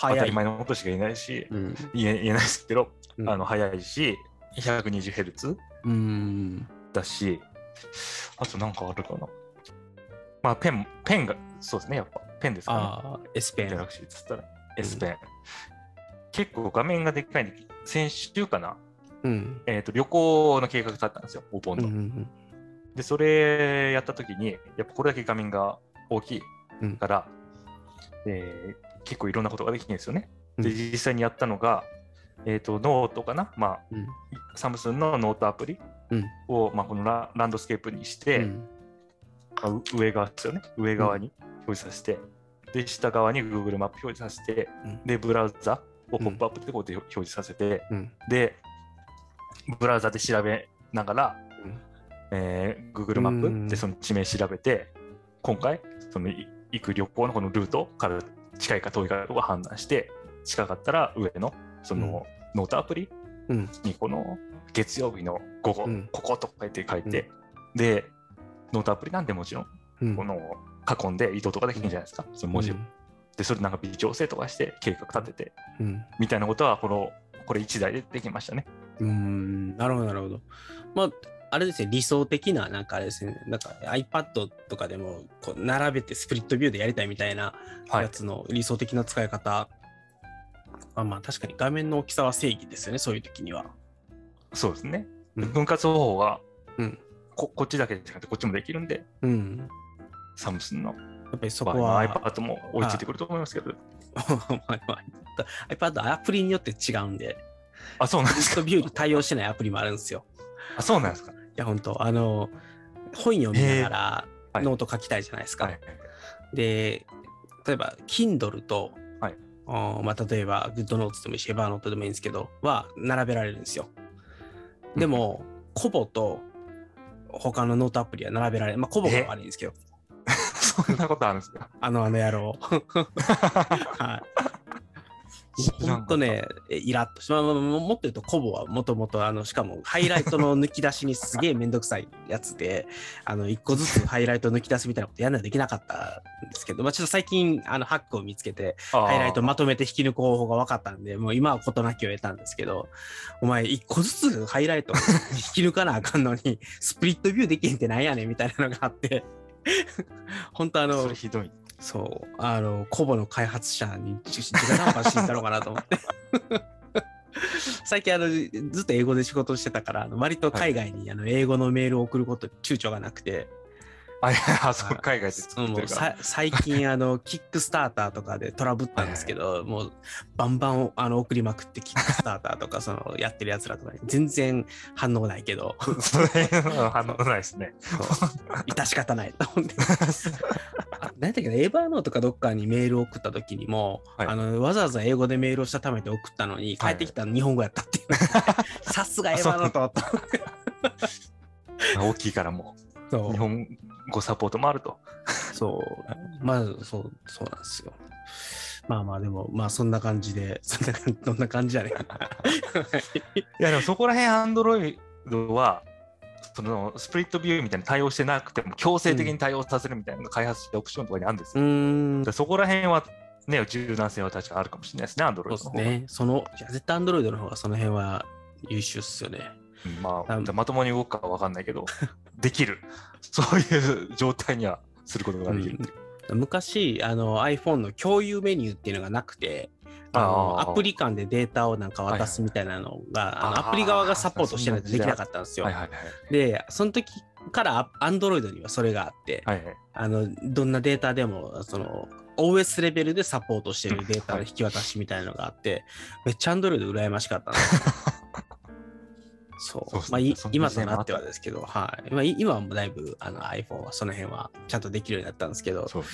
当たり前のことしか言えないし、うん。言え言えないですけど、うんあの速いし、120Hz うん。だし、あとなんかあるかな。まあ、ペン、ペンが、そうですね、やっぱ、ペンですかね。ああ、S ペン。ギャラクシーっつったら、S ペン。結構画面がでっかいんで、先週かな、うん。えっ、と、旅行の計画立ったんですよ、お盆の。うんうんで、それやった時に、やっぱこれだけ画面が大きいうんから、えー結構いろんなことができるんですよね。で、うん実際にやったのが、えっ、と、ノートかな、まあ、うんサムスンのノートアプリうんを、まあ、このラランドスケープにして、うん上側ですよね。上側に表示させて、で、下側に Google マップ表示させて、うん。で、ブラウザをポップアップでこうやって表示させて、うん。で、ブラウザで調べながら、うん。えー Google マッうん。プでその地名調べて、今回、そのい行く旅行のこのルートから近いか遠いかとか判断して、近かったら上のそのノートアプリうん。にこの月曜日の午後、うん。こことか言って書いて、で、ノートアプリなんでもちろん、うんこの囲んで移動とかできるんじゃないですか、その文字を。で、それなんか微調整とかして計画立てて、うんみたいなことは、この、これ1台でできましたね。うん、なるほど、なるほど。まあ、あれですね、理想的な、なんかあれですね、なんか iPad とかでも、こう、並べてスプリットビューでやりたいみたいなはいやつの理想的な使い方。あまあ、確かに画面の大きさは正義ですよね、そういう時には。そうですね。うん分割方法がうん。ここっちだけじゃなくてこっちもできるんで、うん。サムスンのやっぱりそこは、は iPad も追いついてくると思いますけど。iPad アプリによって違うんで、あ、そうなんですか。トビューに対応してない。アプリもあるんですよ。あ、そうなんですか。い。や、本当あの、本読みながらはい。ノート書きたい。じゃない。ですか。はい。で、例えば、Kindle と、はい。まあ、例えば、GoodNotes でもい。い。し、Evernote でもい。い。んですけど、は並べられるんですよ。でも、 Kobo と他のノートアプリは並べられる。まあ、 Kobo が悪いんですけど、そんなことあるんですか？あの、あの野郎。はい。ほ知らんか。ったんとね、えイラッと。しまあもっと言うと、コボはもともと、あの、しかも、ハイライトの抜き出しにすげえめんどくさいやつで、あの、一個ずつハイライト抜き出すみたいなことやんなできなかったんですけど、まあ、ちょっと最近、あの、ハックを見つけて、ハイライトまとめて引き抜く方法が分かったんで、もう今は事なきを得たんですけど、お前一個ずつハイライト引き抜かなあかんのに、スプリットビューできへんってなんやねんみたいなのがあって、本当あのひどい。そう、あの、コボの開発者にじ直談判していたのかなと思って。最近あのずっと英語で仕事してたからあの割と海外にあの英語のメールを送ること躊躇がなくて、あ、そう海外で作ってるから。さ最近あの キックスターターとかでトラブったんですけど、もうバンバンあの送りまくってキックスターターとかそのやってるやつらとかに全然反応ないけど。それは反応ないですね。致し方ないと思って。あ何だっけなエヴァーノートかどっかにメールを送った時にも、はい。あのわざわざ英語でメールをしたためて送ったのに帰はい。ってきたの日本語やったっていう、さすがエヴァーノートと。大きいからもう、日本語サポートもあると。そうまずそうそうなんですよまあまあでもまあそんな感じでそんな感じどんな感じじゃねえかいや、でもそこら辺、アンドロイドは、そのスプリットビューみたいに対応してなくても、強制的に対応させるみたいな開発したオプションとかにあるんですうよ。ーんでそこら辺は、ね、柔軟性は確かあるかもしれないですね、アンドロそうイドの方が。ですねそのいや絶対アンドロイドの方がその辺は優秀っすよねうんまあ、あまともに動くかは分かんないけど、できる。そういう状態にはすることができる。昔あの iPhone の共有メニューっていうのがなくてアプリ間でデータをなんか渡すみたいなのが、あのアプリ側がサポートしてないとできなかったんですよ。はいはいはい。でその時からアンドロイドにはそれがあって、はいはい、あのどんなデータでもその OS レベルでサポートしてるデータの引き渡しみたいなのがあって、めっちゃアンドロイド羨ましかったんですよ そうまあ、今となってはですけど、はい、今今はもうだいぶあの iPhone はその辺はちゃんとできるようになったんですけど、そうね。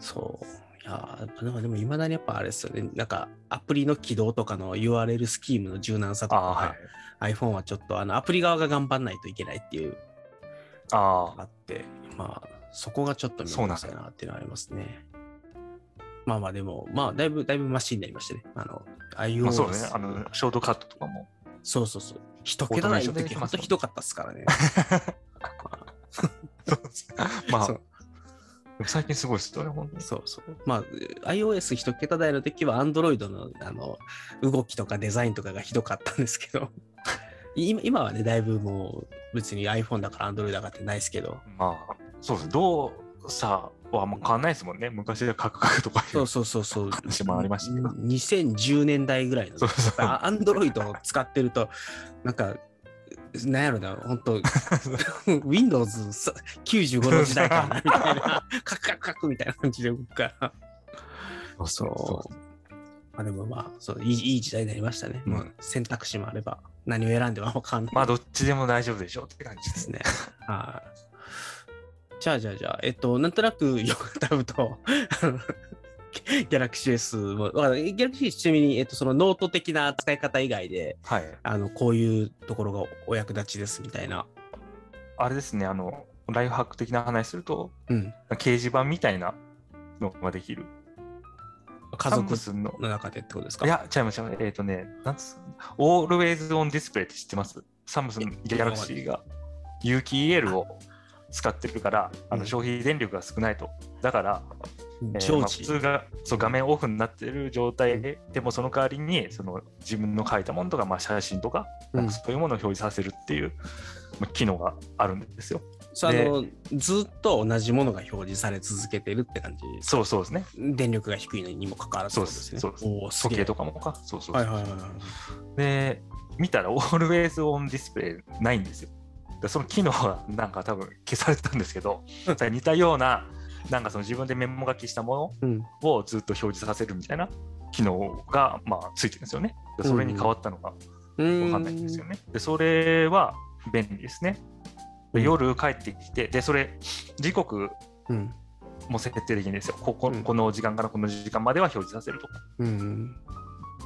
そう。いやなんかでもいまだにやっぱあれですよね。なんかアプリの起動とかの URL スキームの柔軟さとああ、はか、い。iPhone はちょっとあのアプリ側が頑張んないといけないっていうああって、まあそこがちょっと見そうなんだどくさいなっていうのはありますね。まあまあでも、まあだいぶ、だいぶマシになりましたね。あの、iOS。まあ、そうね、あの、ショートカットとかも。そうそうそう。一桁台の時、ほんとひどかったっすからね。まあ最近すごいですよね、本当に。そうそう。まあ、iOS 一桁台の時は Android のあの動きとかデザインとかがひどかったんですけど、今今はね、だいぶもう別に iPhone だから Android だからってないですけど、まあ、そうです。動作はあんま変わんないですもんね。昔はカクカクとかいそううそうそうそう。話もありましたけど。2010年代ぐらいの、そうそう。アンドロイドを使ってると、なんか、なんやろな、本当 Windows95 の時代かな、みたいな、カクカクカクみたいな感じで動くから。そう。まあでもまあ、そういいいい時代になりましたね。うんもう選択肢もあれば、何を選んでも分かんないまあ、どっちでも大丈夫でしょうって感じでです。ね。はい。じゃあじゃあじゃあ、えっと、なんとなくよく多分と、 Galaxy S も、 Galaxy ちなみに、えっと、そのノート的な使い方以外で、はい。あの、こういうところがお役立ちですみたいな。あれですね、あの、ライフハック的な話すると、うん。掲示板みたいなのができる。家族の。の中でってことですか？いや、違います、違います。えっ、とね、なんつう Always on Display って知ってます？サムスンギャラクシーが有機 EL を使ってるから、あうんの消費電力が少ないと。だから、えー普通がそう画面オフになってる状態で、でもその代わりにその自分の書いたものとか、まあ、写真とか、うんそういうものを表示させるっていう、まあ、機能があるんですよ。あのずっと同じものが表示され続けてるって感じそうそうですね。電力が低いのにもかかわらずそうってことです。そうですおーすげえ時計とかもか。そうそうそうはいはいはいはい。で、見たら Always on Display ないんですよ。でその機能はなんか多分消されてたんですけど、似たような、なんかその自分でメモ書きしたもうん。のをずっと表示させるみたいな機能がまあついてるんですよね。でそれに変わったのがうわかんないんですよね。で、それは便利ですね。で夜帰ってきて、で、それ、時刻うん。も設定できるんですよ。ここうんこの時間からこの時間までは表示させると。うん。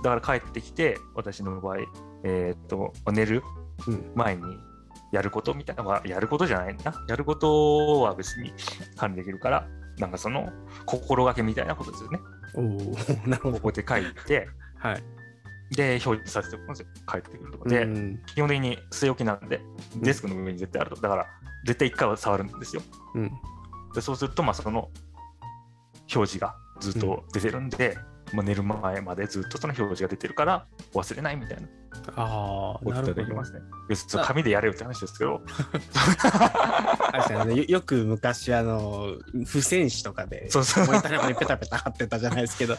だから帰ってきて、私の場合、えーっと、寝るうん。前にやることみたいなのが、やることじゃないな。やることは別に管理できるから、なんかその心がけみたいなことですよね。おおなるほど。ここで書いて、はい。で、表示させておくんですよ。帰ってくるとかで、うん。基本的に据え置きなんで、デスクの上に絶対あると。だから、絶対一回は触るんですよ。うん。でそうすると、まあ、その表示がずっと出てるんで、まあ、寝る前までずっとその表示が出てるから忘れないみたいなああ、なるほど。できますね。別に紙でやれよって話ですけど。あねよよく昔、あの、付箋紙とかで、そうそうモニターの中にペタペタ貼ってたじゃないですけど。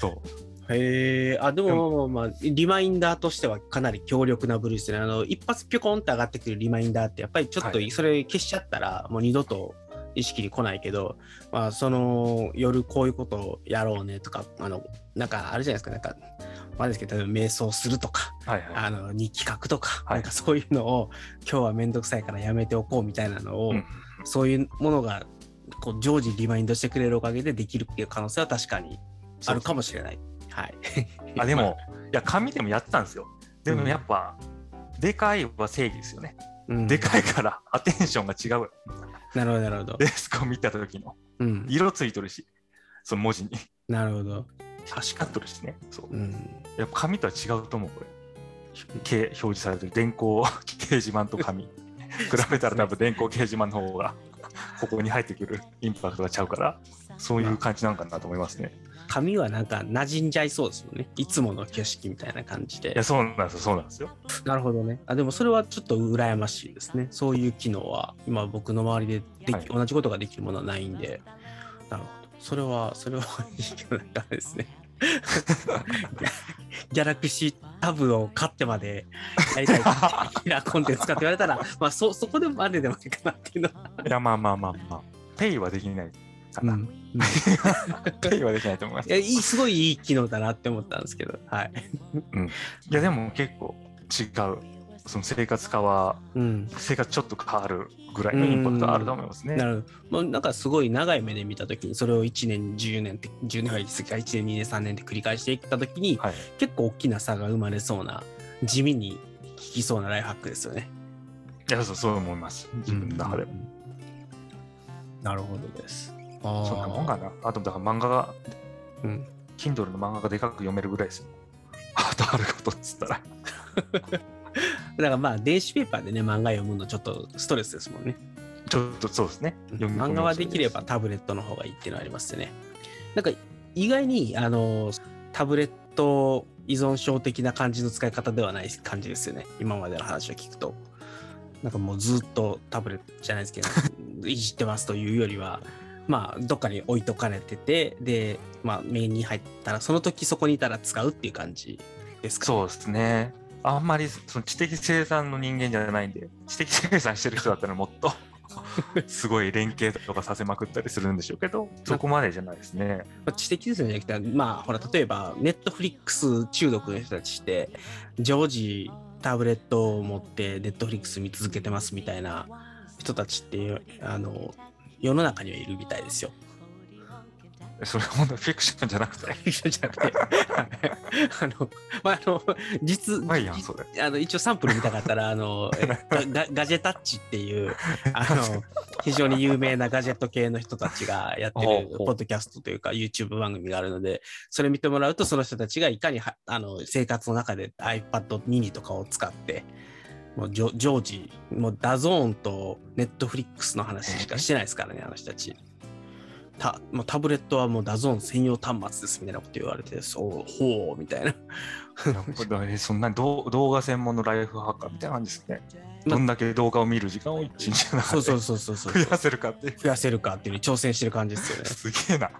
そう。へえ、あ、でも、まあ、リマインダーとしてはかなり強力なブルースで、ね、あの、一発ピョコンって上がってくるリマインダーって、やっぱりちょっとはいそれ消しちゃったら、もう二度と意識に来ないけど、まあ、その、夜こういうことをやろうねとか、あの、なんかあるじゃないですか、なんか、まあですけど、例えば瞑想するとか、はいはい。あの、日記書くとか、はいなんかそういうのを、今日はめんどくさいからやめておこうみたいなのを、うんそういうものが、こう、常時リマインドしてくれるおかげでできるっていう可能性は確かにあるかもしれない。はい。あでも、いや、紙でもやってたんですよ。でもやっぱ、でかいは正義ですよね。うんでかいからアテンションが違う。なるほど、なるほど。デスクを見た時のうん。色ついとるし、その文字に。なるほど。光っとるしね。そう。うん。やっぱ紙とは違うと思う、これ。け表示されてる電光 掲示板と紙。比べたら多分電光掲示板の方が、ここに入ってくるインパクトがちゃうから、そういう感じなんかなと思いますね。紙はなんか馴染んじゃいそうですもんね。いつもの景色みたいな感じでいや、。そうなんですよ、そうなんですよ。なるほどね。あでもそれはちょっと羨ましいですね。そういう機能は今僕の周りででき、はい同じことができるものはないんで。なるほど。それは、それは いいかあれですね。ギャラクシータブを買ってまでやりたい的なコンテンツかって言われたら、まあそ、そこでまででもいいかなっていうのは。いや、まあまあまあまあ。ペイはできないかな。うん ペイはできないと思います。いやいいすごいいい機能だなって思ったんですけど、はい。いや、でも結構違う。その生活化は、うん。生活ちょっと変わるぐらいのインパクトがあると思いますね。なるほど。もうなんかすごい長い目で見たときに、それを1年、10年って、10年は言い過ぎか、1年、2年、3年って繰り返していったときに、はい。結構大きな差が生まれそうな、地味に効きそうなライフハックですよね。いや、そうそう思います。自分の中でも。なるほどです。そんなもんかな。あと、だから漫画がうん。Kindle の漫画がでかく読めるぐらいですよ。ハートあることっつったら。だからまあ、電子ペーパーでね、漫画読むのちょっとストレスですもんね。ちょっとそうですね。漫画はできればタブレットの方がいいっていうのはありますよね。なんか意外にあのタブレット依存症的な感じの使い方ではない感じですよね。今までの話を聞くと。なんかもうずっとタブレットじゃないですけど、いじってますというよりは、まあ、どっかに置いとかれてて、で、まあ、目に入ったら、その時そこにいたら使うっていう感じですか、そうですね。あんまりその知的生産の人間じゃないんで、知的生産してる人だったらもっと すごい連携とかさせまくったりするんでしょうけど、そこまでじゃないですね。まあ知的ですよね。じゃなくて、まあ、ほら、例えば、ネットフリックス中毒の人たちって、常時タブレットを持ってネットフリックス見続けてますみたいな人たちって、あの、世の中にはいるみたいですよ。それ本当フィクションじゃなくて、フィクションじゃなくて。あの、まあ、あの、実、まあいいやん、それ。あの一応サンプル見たかったら、あの、えガガガジェタッチっていう、あの、非常に有名なガジェット系の人たちがやってるポッドキャストというか YouTube 番組があるので、それ見てもらうと、その人たちがいかにはあの生活の中で iPad mini とかを使って、もう常常時、もう DAZN と Netflix の話しかしてないですからね、あの人たち。たもうタブレットはもう DAZN 専用端末ですみたいなこと言われて、そう、ほうみたいな。えそんな動動画専門のライフハッカーみたいな感じですね。どんだけ動画を見る時間を一日の中でそうそうそうそうそう。増やせるかっていう。増やせるかっていう挑戦してる感じですよね。すげえな。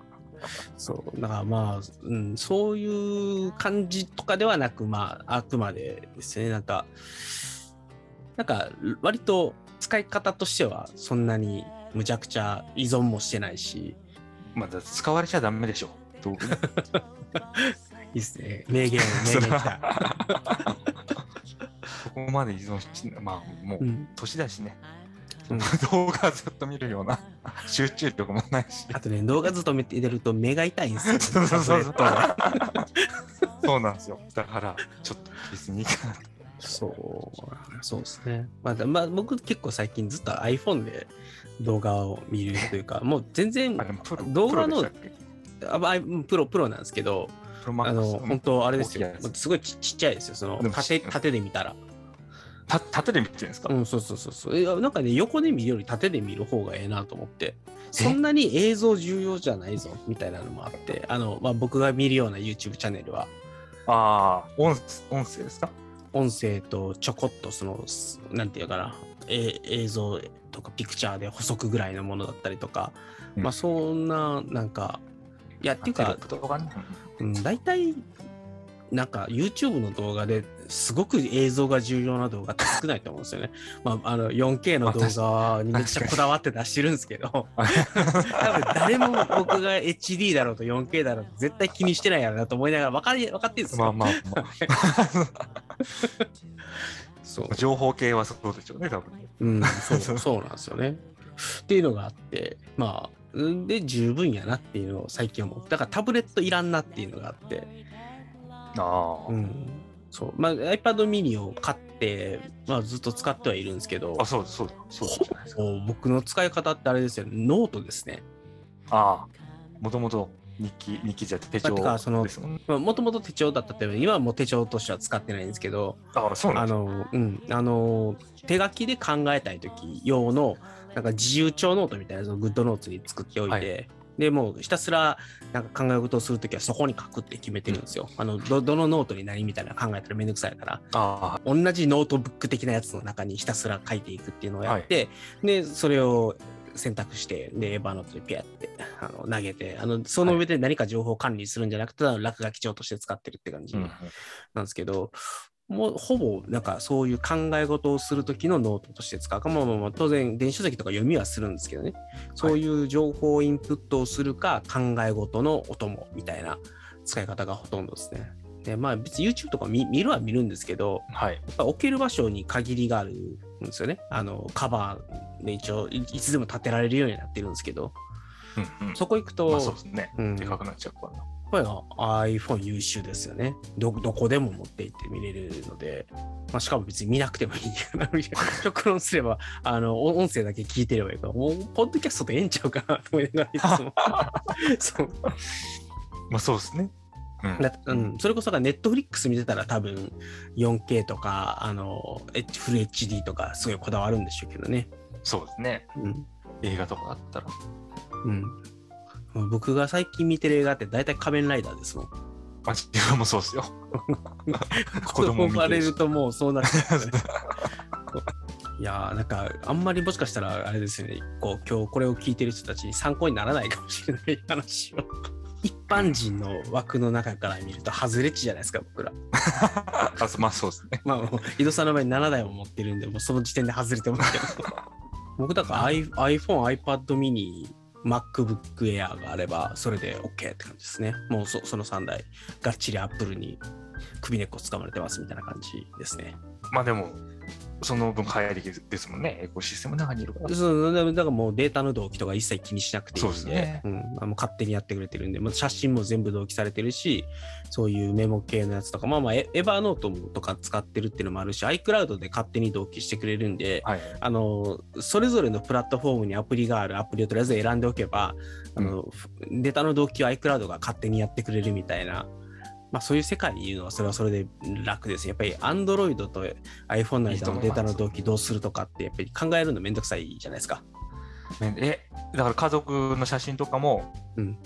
そう。だからまあ、うん、そういう感じとかではなく、まあ、あくまでですね、なんか、なんか、割と使い方としては、そんなにむちゃくちゃ依存もしてないし、まだ使われちゃダメでしょ。道具ねいいっすね。名言、名言きた。そこまで依存しまあもううん。年だしね、うん動画ずっと見るような 集中力もないし。あとね、動画ずっと見てると目が痛いんですよ、そうそうそうそう そうなんですよ。だから、ちょっと別にいいかな。そう、そうですね。まあ、だまあ、僕結構最近ずっと iPhone で動画を見るというか、もう全然動画のあプロ、プロなんですけど、あの、本当あれですよ。すごいちちっちゃいですよ。その縦、し縦で見たら。た縦で見てるんですか、うん、そうそうそうそう。なんかね、横で見るより縦で見る方がええなと思って。そんなに映像重要じゃないぞ、みたいなのもあって、あの、まあ、僕が見るような YouTube チャンネルは、ああ、音音声ですか？音声とちょこっとその、すなんていうかな、え映像とかピクチャーで補足ぐらいのものだったりとか、うんまあそんな、なんか、いや、っていうかね。うん、大体、なんか YouTube の動画ですごく映像が重要な動画って少ないと思うんですよね。まあ、あの 4K の動画にめっちゃこだわって出してるんですけど、多分誰も僕が HD だろうと 4K だろうと絶対気にしてないやろなと思いながら分かり分かってるんですよ。まあまあま そうあ、情報系はそうでしょうね、多分。うん、そうそうなんですよね。っていうのがあって、まあ、んで十分やなっていうのを最近思う。だからタブレットいらんなっていうのがあって、ああ、うん、そう。まあ iPad mini を買って、まあずっと使ってはいるんですけど、あ、そうだそうだ、そうじゃないですか。ほぼ僕の使い方ってあれですよ、ノートですね。ああ、もともと日記、日記じゃ手帳ですもともと手帳だったって今はもう手帳としては使ってないんですけど、ああ、そうなあんですか。の、うん、あの、手書きで考えたい時用の、なんか自由帳ノートみたいなその GoodNotes に作っておいて、はい。でもうひたすらなんか考え事をするときはそこに書くって決めてるんですよ。あのどどのノートに何みたいなの考えたらめんどくさいから、あ同じノートブック的なやつの中にひたすら書いていくっていうのをやって、で、それを選択して、で、 Evernote でピャってあの投げて、あのその上で何か情報管理するんじゃなくて、落書き帳として使ってるって感じなんん。ですけど、もうほぼなんかそういう考え事をする時のノートとして使うか、まあまあまあ当然電子書籍とか読みはするんですけどね、そういう情報インプットをするか考え事のお供みたいな使い方がほとんどですね。でまあ別に YouTube とか見見るは見るんですけど、はい。やっぱ置ける場所に限りがあるんですよね。あのカバーで一応いいつでも立てられるようになってるんですけど、うんうん。そこ行くと、まあそうですね。うんでかくなっちゃうからな。やっぱり iPhone 優秀ですよね。どどこでも持って行って見れるので、まあ、しかも別に見なくてもいいかな。極論すれば、あの、お音声だけ聞いてればいいから、もう、ポッドキャストでええんちゃうかなと思いながらいつも。そう。まあそうですね。うんだうん、それこそがネットフリックス見てたら多分 4K とかあのえフル HD とかすごいこだわるんでしょうけどね。そうですね。うん映画とかあったら。うん、僕が最近見てる映画って大体仮面ライダーですもん。まあ自分もそう ですよ。子子供生まれるともうそうなっちゃう、ね。いやーなんかあんまりもしかしたらあれですよねこう今日これを聞いてる人たちに参考にならないかもしれない話を一般人の枠の中から見ると外れ値じゃないですか僕ら。あまあそうですね。まあもう井戸さんの場合7台も持ってるんでもうその時点で外れてますけど。僕だから I- iPhone、iPad mini MacBook Air があればそれで OK って感じですね。もうそその3台がっちり Apple に首根っこ掴まれてますみたいな感じですね。まあでも、その分早いですもんね。エコシステムの中にいるから。そうだだからもうデータの同期とか一切気にしなくていいんでそうですねうん、あの勝手にやってくれてるんで、もう写真も全部同期されてるし、そういうメモ系のやつとか、まあまあ、エエヴァーノートもとか使ってるっていうのもあるし、iCloud で勝手に同期してくれるんで、はい。あのそれぞれのプラットフォームにアプリがあるアプリをとりあえず選んでおけば、あのデータの同期を iCloud が勝手にやってくれるみたいな、まあ、そういう世界に言うのはそれはそれで楽です。やっぱり Android と iPhone のいいと思います間のデータの同期どうするとかってやっぱり考えるのめんどくさいじゃないですか。ねえ、だから家族の写真とかもうん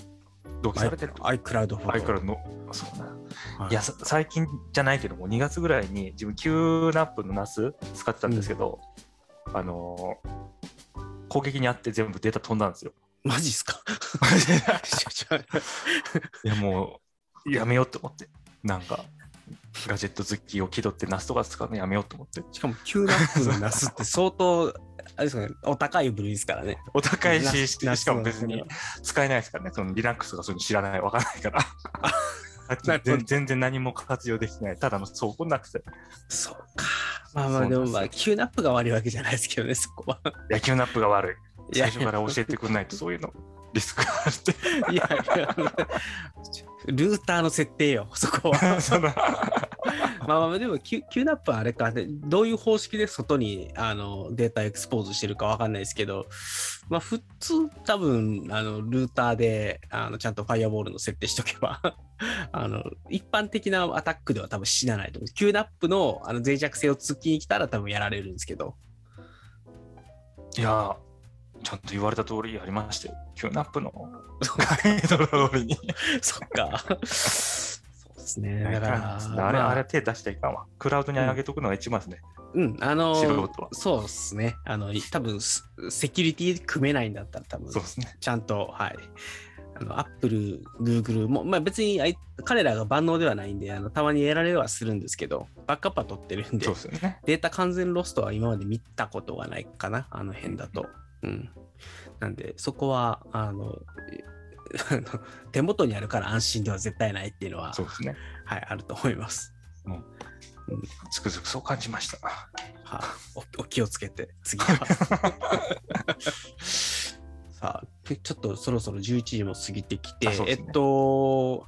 同期されてる。iCloud フォト iCloud の、そうな。はいいや、さ最近じゃないけども、2月ぐらいに自分 QNAP の NAS 使ってたんですけど、あのー攻撃にあって全部データ飛んだんですよ。マジっすか？いや、もう、やめようって思って。なんか、ガジェット好きを気取って NAS とか使うのやめようと思って。しかも Q ナップのナスって相当、あれですかね、お高い部類ですからね。お高いナし、スナスしかも別に使えないですからね。その Linux とかそういうの知らない、わからないから。なるほど全全然何も活用できない。ただの倉庫になってて。そうか。まあまあ、でもまあ、Q ナップが悪いわけじゃないですけどね、そこは。いや QNAP が悪い。最初から教えてくれないと、そういうの、リスクがあるって。いやいや、ルーターの設定よ、そこは。まあまあ、でも Q、Q ナップはあれか、でどういう方式で外にあのデータエクスポーズしてるかわかんないですけど、まあ普通多分あのルーターであのちゃんとファイアボールの設定しとけば、あの一般的なアタックでは多分死なないと思う。 QNAP のあの脆弱性を突きに来たら多分やられるんですけど。いやー、ちゃんと言われた通りやりましたよ。Q ナップのガイドの通りに。そっか。そうですね。だから、あれ、まあれ手出しちゃいかんわ。クラウドに上げとくのが一番ですね。うん、あのそうですね。あの、多分スセキュリティ組めないんだったら多分そうですね。ちゃんと、はい。あの、アップル、グーグルも、まあ別にあい彼らが万能ではないんで、あのたまに得られはするんですけど、バックアップは取ってるんでそう、ですよね。データ完全ロストは今まで見たことがないかな、あの辺だと。うん。なんで、そこは、あの、手元にあるから安心では絶対ないっていうのは、そうですね。あはい、あると思います。つくづくそう感じました。はおお気をつけて、次は。さあ、ちょっとそろそろ11時も過ぎてきて、ねっと、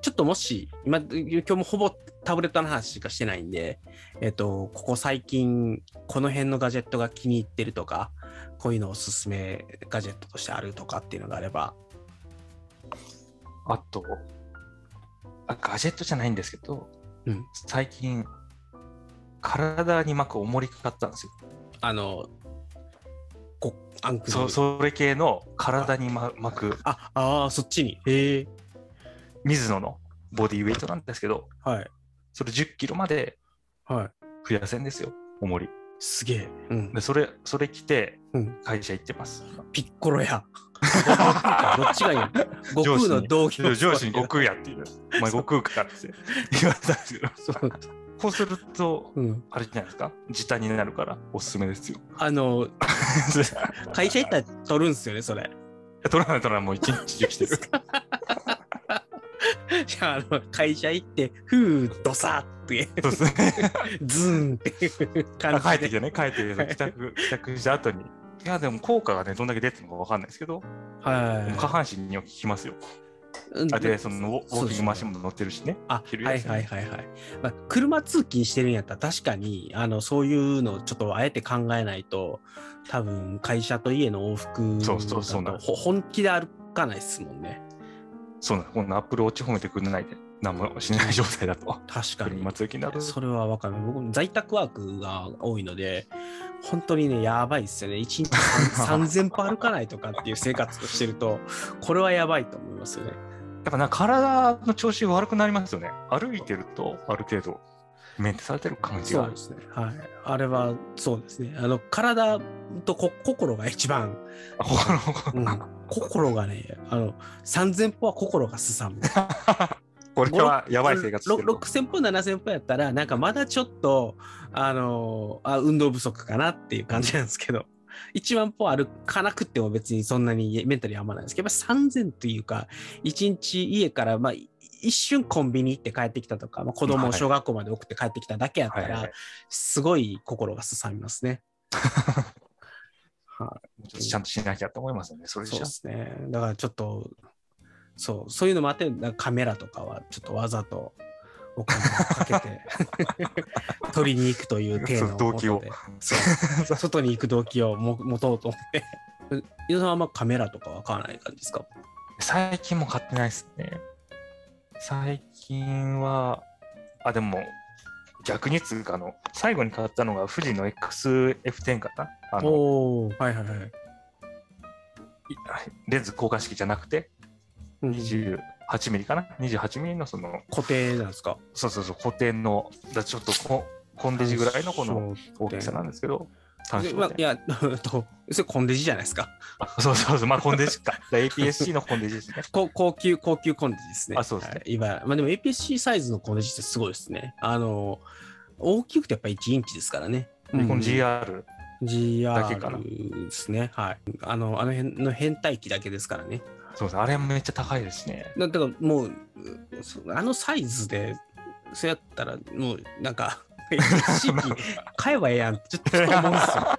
ちょっともし、今、今日もほぼタブレットの話しかしてないんで、えっと、ここ最近、この辺のガジェットが気に入ってるとか、こういうのおすすめガジェットとしてあるとかっていうのがあれば、あと、あガジェットじゃないんですけど、うん最近、体に巻く重り買ったんですよ。あの、こアンクルそそれ系の体にま巻くあ、あーそっちに。へえ。水野のボディウェイトなんですけど、はい。それ10キロまではい。増やせんですよ、重り。すげえ。うんで。それ、それ着てうん会社行ってます。ピッコロや。どっちがいいの？悟空の道義上司に悟空やってい う。お前悟空かって言われたんですけど、そう、こうすると、うん、あれじゃないですか、時短になるからおすすめですよ。あの 会社行ったら取るんすよねそれ取らない取らない、もう一日中来てる。じゃああの会社行ってふうドサって。そうですね。ズーンっていう感じで。帰ってきてね、帰ってきて、帰宅帰宅した後に。いや、でも効果がね、どんだけ出てるのかわかんないですけど、はい。下半身によく効きますよ。うんあで、そのウォーキングマシンも乗ってるしね。あ昼休みはいはいはいはい、まあ、車通勤してるんやったら確かにあのそういうのをちょっとあえて考えないと多分会社と家の往復そうそうそう本気で歩かないっすもんねそうなんこのアップルウォッチ褒めてくれないで何もしない状態だと。確かに。車通勤だと。それは分かる。僕も在宅ワークが多いので、本当にね、やばいですよね。1日3000歩歩かないとかっていう生活をしてると、これはやばいと思いますよね。やっぱな体の調子が悪くなりますよね。歩いてるとある程度メンテされてる感じがそうですね。はい。あれはそうですね。あの、体とこ心が一番、あ心のうん心がね、あの、3000歩は心がすさむ。これはやばい生活してると。6000歩、7000歩やったら、なんかまだちょっと、あのあ、運動不足かなっていう感じなんですけど、1万歩歩かなくても別にそんなにメンタルやまないですけど、やっぱ3000というか、1日家から、まあ、一瞬コンビニ行って帰ってきたとか、まあ、子供を小学校まで送って帰ってきただけやったらすごい心がすさみますね。はいちょっとちゃんとしなきゃと思いますよね。それじゃそうですね。だからちょっと、そう、そういうのもあって、なんかカメラとかはちょっとわざとお金をかけて 取りに行くという体のそう動機を 外に行く動機をも持とうと思って。伊沢さんはあんまカメラとかは買わない感じですか？最近も買ってないですね。最近は、あ、でも、逆につうか、あの、最後に買ったのが富士の XF10 かな？あのおおはいはいはい。レンズ交換式じゃなくて、うん28ミリかな ?28 ミリのその、固定なんですか？そうそうそう、固定の、だちょっとココンデジぐらいのこの大きさなんですけど、単焦点でまあいや、とそれコンデジじゃないですか。あそうそうそう、まあコンデジか。だ APS-C のコンデジですね。高高級、高級コンデジですね。あそうですねはい。今、まあでも APS-C サイズのコンデジってすごいですね。あの、大きくてやっぱ1インチですからね。でこのうん GR、だけかな GR ですね。はい。あの、あの辺の変態機だけですからね。そうです。あれめっちゃ高いですね。だだからもう、あのサイズで、そうやったら、もうなんか、機買えばええやんちょっと思うんですよ。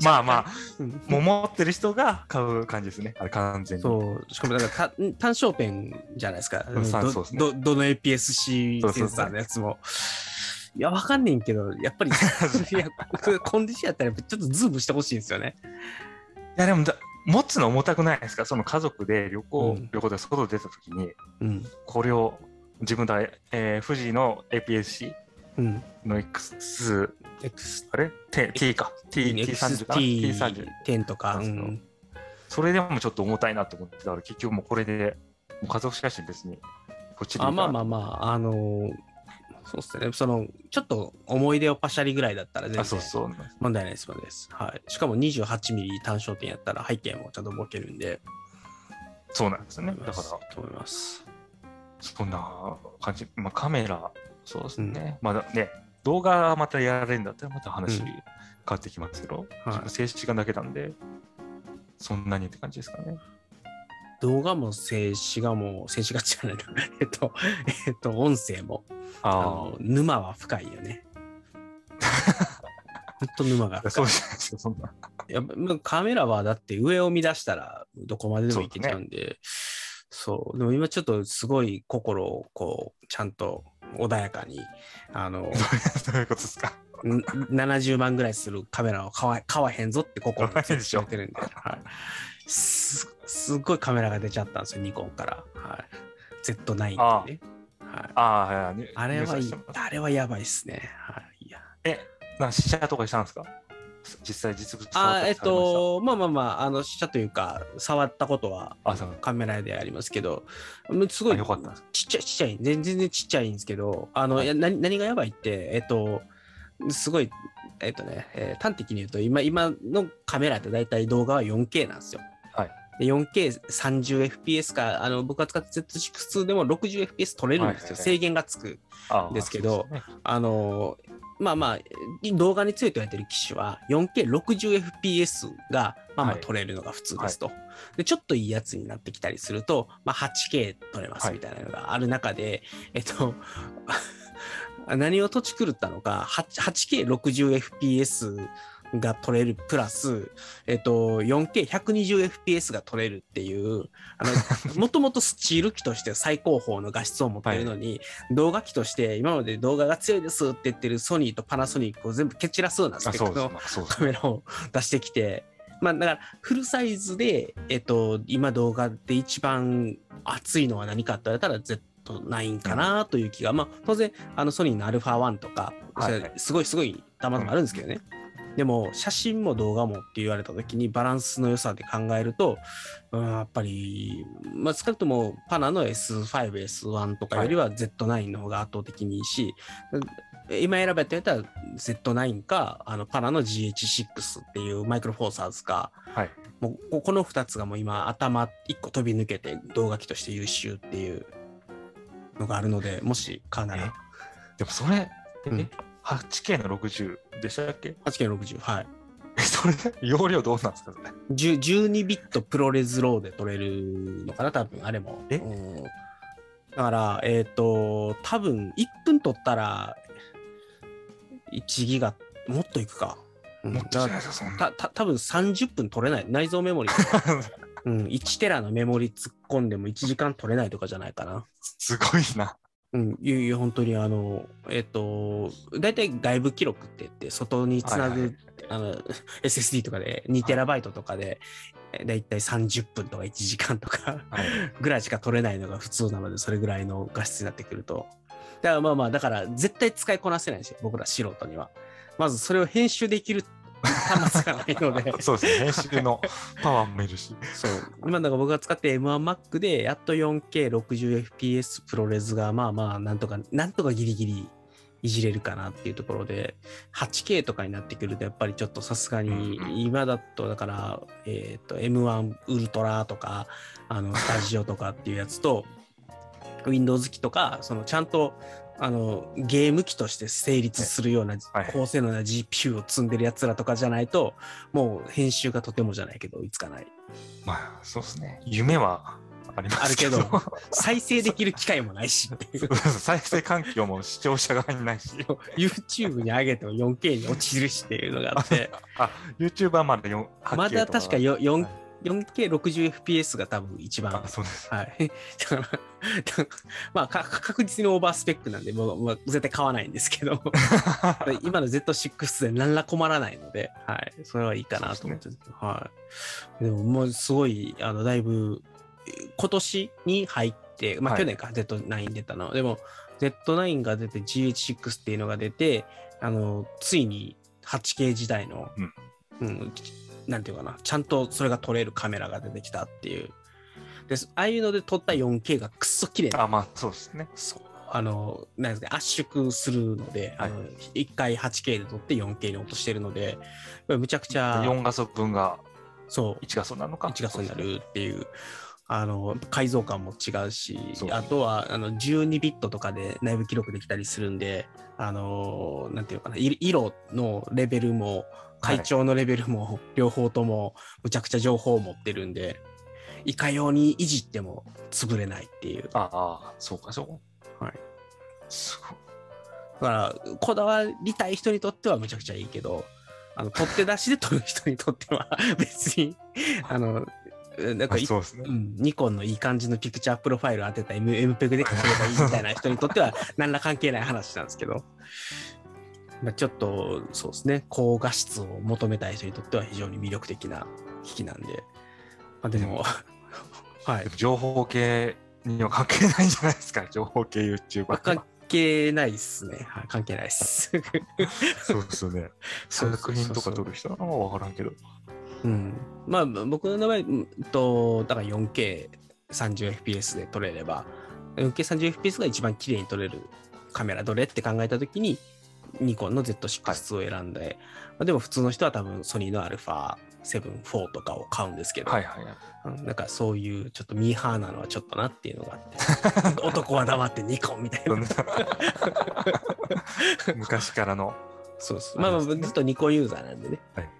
まあまあ、うんもう持ってる人が買う感じですね。あれ完全に。そう、しかもだからた単焦点じゃないですか。うんそすねどどの APS-C センサーのやつも。いや、わかんねんけど、やっぱり、いやコンディションやったらちょっとズームしてほしいんですよね。いやでもだ持つの重たくないですか？その家族で旅行、うん旅行で外出た時にうん。これを自分で、えー富士の APS-C うん。の X X、あれ？T, T か。T, T30 か。な T30 10とか。それでもちょっと重たいなと思ってたから結局もうこれでもう家族写真別にこっちでいあまあまあまあ、あのーそうっすね。その、ちょっと思い出をパシャリぐらいだったら全然あそうそう。問題ないです、問題ないです。はい。しかも28ミリ単焦点やったら背景もちゃんとボケるんで。そうなんですよね。だから。と思います。そんな感じ、まあ、カメラそうですね、まだね動画またやられるんだったらまた話うん変わってきますけど、はい静止画だけなんでそんなにって感じですかね動画も静止画も、静止画じゃないな。えっと、えっと、音声も、ああの、沼は深いよね。ほんと沼があ、深いそう。じゃないですよ、そんな。いやまカメラはだって上を見出したらどこまででもいけちゃうんで、そう,、でも今ちょっとすごい心をこう、ちゃんと穏やかに、あの、どういうことですか？ん70万ぐらいするカメラを買わ買わへんぞって心を買わへんでしょ。決めてるんで、はい、すすっごいカメラが出ちゃったんですよ、ニコンから。はい、Z9 ってね。はい、ああ、はいはい。あれはいあれはやばいっすね。はい、いや。え、な試写とかしたんですか？実際実物触あーえっと、まあまあまあ、あの、試写というか、触ったことはカメラでありますけど、うんすごいあよかったですちっちゃい、ちっちゃい、全然ちっちゃいんですけど、あの、はい何何がやばいって、えっと、すごい、えっとね、えー端的に言うと、今、今のカメラって大体動画は 4K なんですよ。はいで 4K30fps か、あの僕が使って Z6 でも 60fps 撮れるんですよ。はいはいはい制限がつく。あーですけどそうですねあのまあまあ、動画に強いと言われてる機種は 4K60fps がまあまあはい撮れるのが普通ですと、で。ちょっといいやつになってきたりすると、まあ、8K 撮れますみたいなのがある中で、えっと、何を土地狂ったのか、8 8K60fps が撮れるプラス、えっと、4K120fps が撮れるっていう、あの、もともとスチール機として最高峰の画質を持ってるのに、動画機として今まで動画が強いですって言ってるソニーとパナソニックを全部蹴散らすようなスペックのカメラを出してきて、まあだからフルサイズで、えっと、今動画で一番熱いのは何かって言われたら Z9 かなという気が、まあ当然あのソニーの α1 とか、はいはい。すごいすごいたまたまあるんですけどね。でも写真も動画もって言われた時にバランスの良さで考えると、うん、やっぱり、まあ、少なくともパナの S5、S1 とかよりは Z9 の方が圧倒的にいいし、今選べって言ったら Z9 かあのパナの GH6 っていうマイクロフォーサーズか、はい。もうここの2つがもう今頭1個飛び抜けて動画機として優秀っていうのがあるのでもし買うなら。でもそれ、え？うん 8K の60でしたっけ？8K60 はい。えそれで 容量どうなんですかそれ？10 12ビット ProRes RAW で撮れるのかな多分あれも。え？うん。だからえっ、と多分1分撮ったら1ギガもっといくか、うん。もっとじゃないですか、そんな。たた多分30分取れない。内蔵メモリー、うん、1テラのメモリ突っ込んでも1時間取れないとかじゃないかな。すごいな。うん、いや本当にあのえっ、と大体外部記録って言って外につなぐ、はいはい。あの SSD とかで2テラバイトとかで、え大体30分とか1時間とかはい。ぐらいしか取れないのが普通なのでそれぐらいの画質になってくると。だからまあまあだから絶対使いこなせないんですよ僕ら素人には。まずそれを編集できる端末がないので。そうですね、編集の パワーもいるし。そう。今だから僕が使って M1Mac でやっと 4K60fps プロレスがまあまあなんとかなんとかギリギリいじれるかなっていうところで 8K とかになってくるとやっぱりちょっとさすがに今だとだから、えっと M1 ウルトラとかあのスタジオとかっていうやつと Windows 機とかそのちゃんとあのゲーム機として成立するような、高性能な GPU を積んでるやつらとかじゃないともう編集がとてもじゃないけど追いつかない。まあそうですね。夢はありますけど。再生できる機会もないし再生環境も視聴者側にないし。YouTube に上げても 4K に落ちるしっていうのがあって。あ YouTube はまだ4まだ確か 4K 4K60fps が多分一番あ、そうです。はい。まあ、か確実にオーバースペックなんで、もう、まあ、絶対買わないんですけど、今の Z6 で何ら困らないので、はい。それはいいかなと思って、はい。でも、もうすごい、あの、だいぶ、今年に入って、まあ、はい去年か、Z9 出たの。でも、Z9 が出て GH6 っていうのが出て、あの、ついに 8K 時代の、うん、なんていうかな、ちゃんとそれが撮れるカメラが出てきたっていう。で、ああいうので撮った 4K がくっそ綺麗なあ、まあ、そうですね。そう。あの、なんですか、圧縮するので、はいあの1回 8K で撮って 4K に落としてるので、むちゃくちゃ、4画素分がそう、1画素なのか。1画素になるっていう、あの、解像感も違うしあとは、あの、12ビットとかで内部記録できたりするんで、あの、なんていうのかな、い色のレベルも、会長のレベルも、両方とも、むちゃくちゃ情報を持ってるんで、いかようにいじっても潰れないっていう。ああ、そうか、そう。はい。すごい。だから、こだわりたい人にとってはむちゃくちゃいいけど、あの、取って出しで撮る人にとっては 別に、あの、なんかそうですねう。ん、ニコンのいい感じのピクチャープロファイル当てた M- MPEG で書ければいいみたいな人にとっては 何ら関係ない話なんですけど、まあ、ちょっとそうですね、高画質を求めたい人にとっては非常に魅力的な機器なんで、まあ、でも、はい情報系には関係ないんじゃないですか、情報系 YouTuber まあ関係ないっすね。はい、関係ないっす。そうですよね。作品とか撮る人は分からんけど。うん、まあ僕の場合うんとだから 4K30fps で撮れれば 4K30fps が一番綺麗に撮れるカメラどれって考えた時にニコンの Z6 を選んで、まあでも普通の人は多分ソニーの α7-4 とかを買うんですけど、はいはいはい。うん、なんかそういうちょっとミーハーなのはちょっとなっていうのがあって 男は黙ってニコンみたいな 昔からの。そうです。まあまあ、ずっとニコンユーザーなんでね。はい。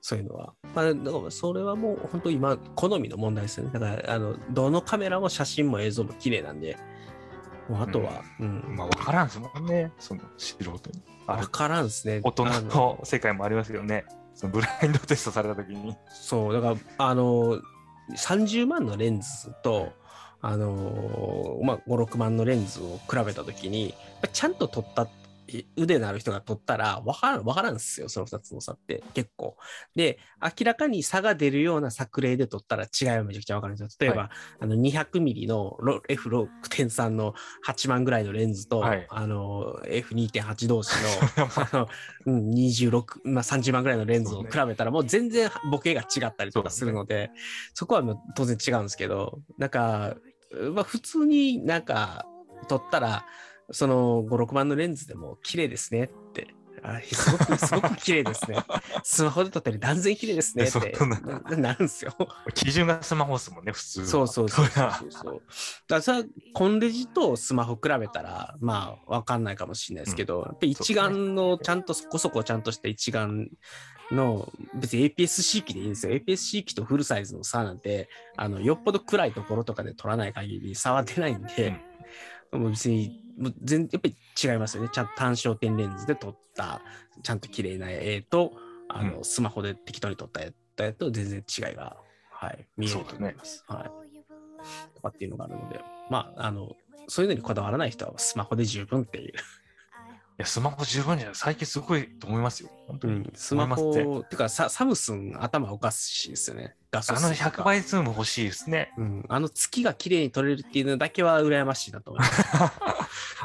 はい。そういうのは。まあ、だからそれはもう本当今、好みの問題ですよね。だから、あの、どのカメラも写真も映像も綺麗なんで、もうあとは、うん。まあ分からんですもんね、その素人に。あわるからんですね。大人あのの世界もありますよね。そのブラインドテストされたときに。そう、だから、あの、30万のレンズと、あのまあ、5、6万のレンズを比べたときに、ちゃんと撮ったい腕のある人が撮ったら分からん、分からんですよ、その2つの差って結構。で、明らかに差が出るような作例で撮ったら違いはめちゃくちゃ分かるんですよ。例えば、はあの200ミリのロ F6.3 の8万ぐらいのレンズと、はい。あの F2.8 同士の あの、うん、26、まあ、30万ぐらいのレンズを比べたら、もう全然ボケが違ったりとかするので、そこはもう当然違うんですけど、なんか、まあ、普通になんか撮ったら、その5、6万のレンズでも綺麗ですねって。あすごく、すごく綺麗ですね。スマホで撮ったより断然綺麗ですねってなななるんですよ。基準がスマホですもんね、普通は。そうそうそうそうそう。だからコンデジとスマホ比べたら、まあ、わかんないかもしれないですけど、やっぱり一眼のちゃんとそこそこちゃんとした一眼の、別に APS-C 機でいいんですよ。APS-C 機とフルサイズの差なんて、あの、よっぽど暗いところとかで撮らない限り差は出ないんで、もう別に、もう全やっぱり違いますよね。ちゃんと単焦点レンズで撮った、ちゃんと綺麗な絵と、あの、うスマホで適当に撮った絵と全然違いが、はい、見えると思います。はい。とかっていうのがあるので、まあ、あの、そういうのにこだわらない人はスマホで十分っていう。いや、スマホ十分じゃない。最近すごいと思いますよ。本当に。うん、スマ思いますねホ、てかササムスン頭おかしいですよね。あの数とか100倍ズーム欲しいですね。うん、あの月が綺麗に撮れるっていうのだけは羨ましいなと思います。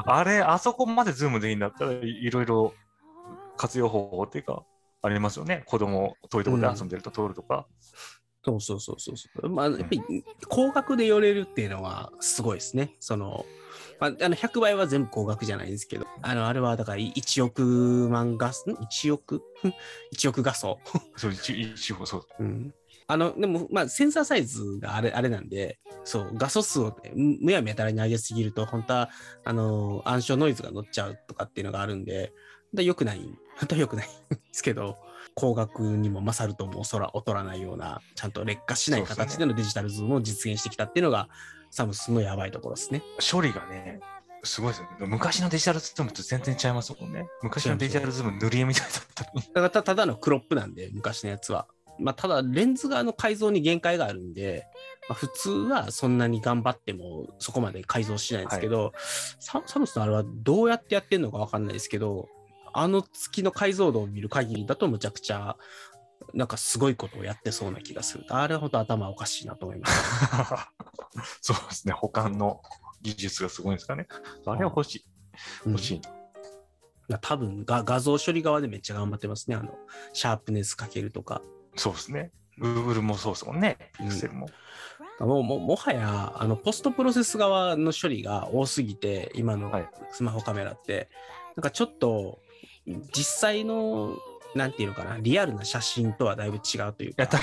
あれ、あそこまでズームでいいんだったらいいろいろ活用方法っていうか、ありますよね。子供遠いところで遊んでると通るとか。そうそうそうそうそう。まあ、やっぱり光学で寄れるっていうのはすごいですね。その、まあ、あの100倍は全部光学じゃないんですけど、あの、あれはだから1億万画素、ん？1億 ?1 億画素。そう、一一応そう。うん。あの、でも、まあ、センサーサイズがあれ、あれなんで、そう、画素数をむむやみやたらに上げすぎると、本当は、あの、暗証ノイズが乗っちゃうとかっていうのがあるんで、本当は良くない、本当は良くないんですけど、光学にも勝るとも劣ら劣らないような、ちゃんと劣化しない形でのデジタルズームを実現してきたっていうのが、サムスンのやばいところですね。処理がね、すごいですよね。昔のデジタルズームと全然違いますもんね。昔のデジタルズーム塗り絵みたいだった。だからたただのクロップなんで、昔のやつは。まあ、ただ、レンズ側の改造に限界があるんで、まあ、普通はそんなに頑張ってもそこまで改造しないんですけど、ササムスンのあれはどうやってやってんのかわかんないですけど、あの月の解像度を見る限りだとむちゃくちゃ、なんかすごいことをやってそうな気がする。あれは本当頭おかしいなと思います。そうですね。保管の技術がすごいんですかね。あれは欲しい。うん欲しい。まあ多分が画像処理側でめっちゃ頑張ってますね。あの、シャープネスかけるとか。そうですね。Google もそうですもんね。うんも。もうももはやあのポストプロセス側の処理が多すぎて今のはいスマホカメラって、なんかちょっと実際のなんていうのかなリアルな写真とはだいぶ違うといういや、確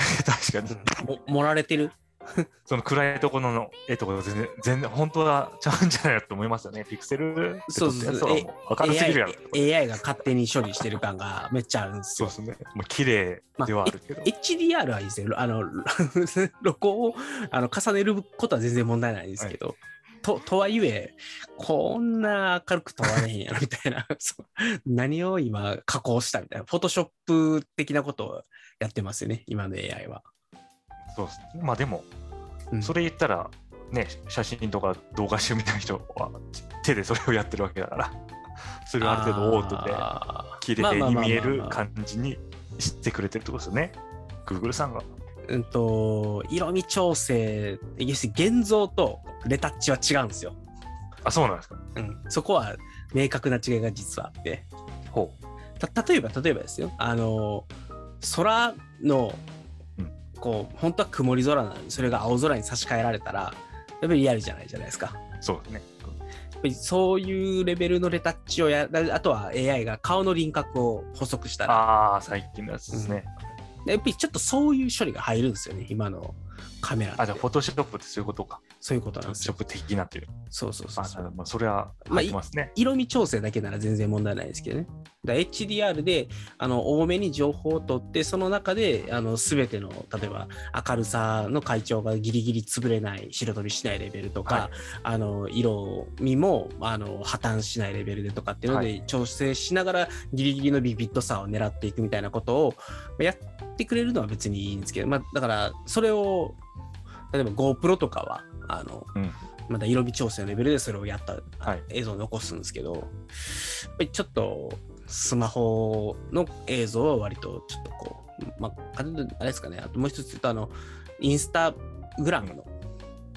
かに。うんも盛られてる？その暗いところの絵とか全然、全然、本当はちゃうんじゃないかと思いますよね。ピクセル？で撮ったやつはもう明るすぎるやろ。AI, AI が勝手に処理してる感がめっちゃあるんですよそうですね。もう綺麗ではあるけど。HDR はいいですよ。あの、露光をあの重ねることは全然問題ないんですけど、ととはいえ、こんな明るく撮られへんやろみたいな、何を今加工したみたいな、フォトショップ的なことをやってますよね、今の AI は。そうですね。まあでも、うんそれ言ったら、ね、写真とか動画集みたいな人は手でそれをやってるわけだから、それをある程度オートで綺麗に見える感じにしてくれてるってことですよね。Google さんが。うんと、色味調整、要するに現像とレタッチは違うんですよ。あ、そうなんですか。うん、そこは明確な違いが実はあって。ほた例えば例えばですよあの空のうんこう本当は曇り空なのにそれが青空に差し替えられたらやっぱりリアルじゃないじゃないですかやう。そうですね。っぱりそういうレベルのレタッチをやあとは AI が顔の輪郭を補足したらああ、最近のやつですね。やっぱりちょっとそういう処理が入るんですよね今の。カメラあ、じゃあ、フォトショップってそういうことか。そういうことなんですよフォトショップ的なっていう。そうそうそうあ、そうまあ、それはますね。色味調整だけなら全然問題ないですけどね。だ HDR であの多めに情報を取って、その中であの全ての例えば明るさの階調がギリギリ潰れない、白飛びしないレベルとか、はいあの色味もあの破綻しないレベルでとかっていうので、はい調整しながらギリギリのビビッドさを狙っていくみたいなことをやってくれるのは別にいいんですけど、まあ、だからそれを例えば GoPro とかはあの、うんまだ色味調整のレベルでそれをやったはい。映像を残すんですけど、やっぱりちょっとスマホの映像は割とちょっとこう、まあ、あれですかね、あともう一つ言うと、あの、インスタグラムの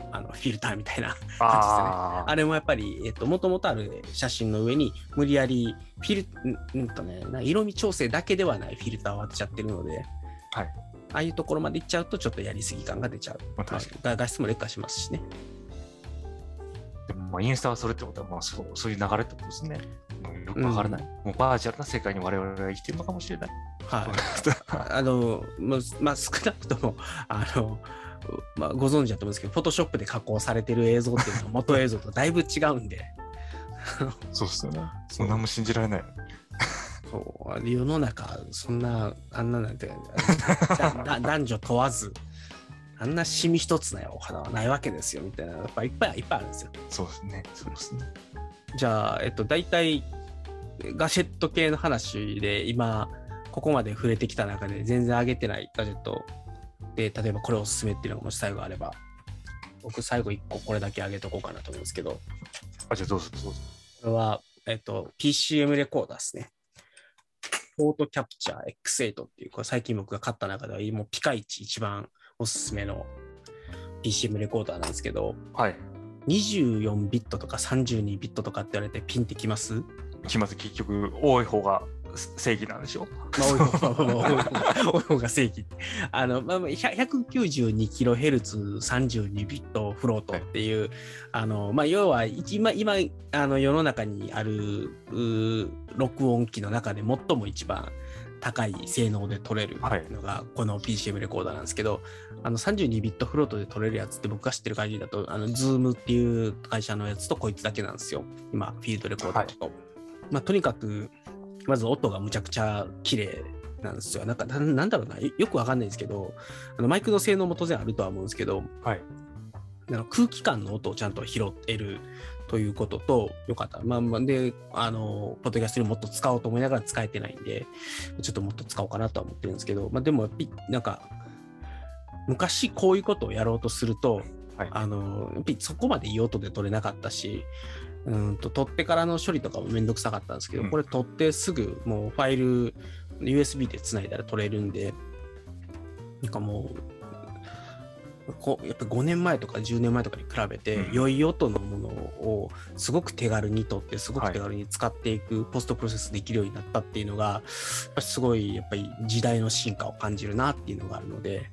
あのフィルターみたいな、ああれもやっぱり、えっと、もともとある写真の上に無理やりフィル、んんとね、な色味調整だけではないフィルターを当てちゃってるので、はい。ああいうところまで行っちゃうと、ちょっとやりすぎ感が出ちゃう。まあ画質も劣化しますしね。でもまあインスタはそれってことは、まあそうそういう流れってことですね。よくわからない。もうバーチャルな世界に我々が生きてるのかもしれない。はい。あの、まあ、まあ、少なくとも、あの、まあ、ご存知だと思うんですけど、フォトショップで加工されてる映像っていうのは元映像とだいぶ違うんで、そうですよね。そそんなも信じられない。そう世の中、そんな、あんななんて、男女問わず、あんなシミ一つないお花はないわけですよ、みたいな、やっぱいっぱいいっぱいあるんですよ。そうですね。そうですね。じゃあ、えっと、大体、ガジェット系の話で、今、ここまで触れてきた中で全然上げてないガジェットで、例えばこれおすすめっていうのがもし最後あれば、僕最後1個これだけ上げとこうかなと思うんですけど、あ、じゃあどうぞどうぞ。これは、えっと、PCM レコーダーですね。オートキャプチャー X8 っていう、これ最近僕が買った中では、もうピカイチ一番おすすめの PCM レコーダーなんですけど、はい。24ビットとか32ビットとかって言われてピンってきます？きます。結局、多い方が正義なんでしょ？まあ、多い方が、多い方が正義。あの、まあ、まあ 192kHz32 ビットフロートっていう、あの、まあ、要は、今、今、あの、世の中にある、録音機の中で最も一番高い性能で撮れるはいのが、この PCM レコーダーなんですけど、あの、32ビットフロートで撮れるやつって僕が知ってる限りだと、あの、ズームっていう会社のやつとこいつだけなんですよ。今、フィールドレコーダーだと。まあ、とにかく、まず音がむちゃくちゃ綺麗なんですよ。なんか、ななんだろうな、よよくわかんないですけど、あのマイクの性能も当然あるとは思うんですけど、はい。あの空気感の音をちゃんと拾えるということと、よかった。まあ、まあ、で、あの、ポッドキャストにもっと使おうと思いながら使えてないんで、ちょっともっと使おうかなとは思ってるんですけど、まあ、でもやっぱり、なんか、昔こういうことをやろうとすると、はいあの、やっぱりそこまでいい音で撮れなかったし、うんと、撮ってからの処理とかもめんどくさかったんですけど、うん。これ撮ってすぐもうファイル、USB で繋いだら撮れるんで、なんかもう、こうやっぱ5年前とか10年前とかに比べて、うん。良い音のものをすごく手軽に撮って、すごく手軽に使っていく、ポストプロセスできるようになったっていうのが、すごいやっぱり時代の進化を感じるなっていうのがあるので、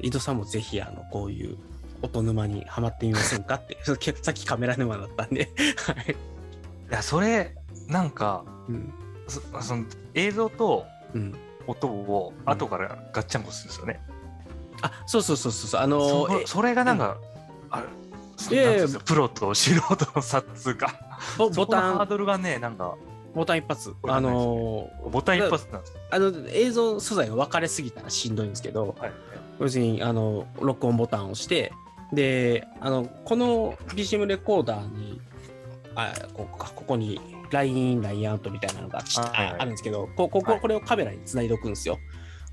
井戸さんもぜひあのこういう音沼にはまってみませんかって、さっきカメラ沼だったんで、はい。いや、それ、なんか、うん。そその映像とうん。音を後からガッチャンコするんですよね。あ、そうそうそうそうそう、あのえそそれがなんか、うんですかプロと素人の差っつうか、ボボそこのハータン、ドルがね、なんか、ボタン一発。ねのボタン一発なんですよ。あの映像素材が分かれすぎたらしんどいんですけど、はい。要するにあの録音ボタンを押して、で、あのこの BCM レコーダーに、あここかここに LINE、LINE アウトみたいなのがちあるんですけど、こここれをカメラにつないでおくんですよ。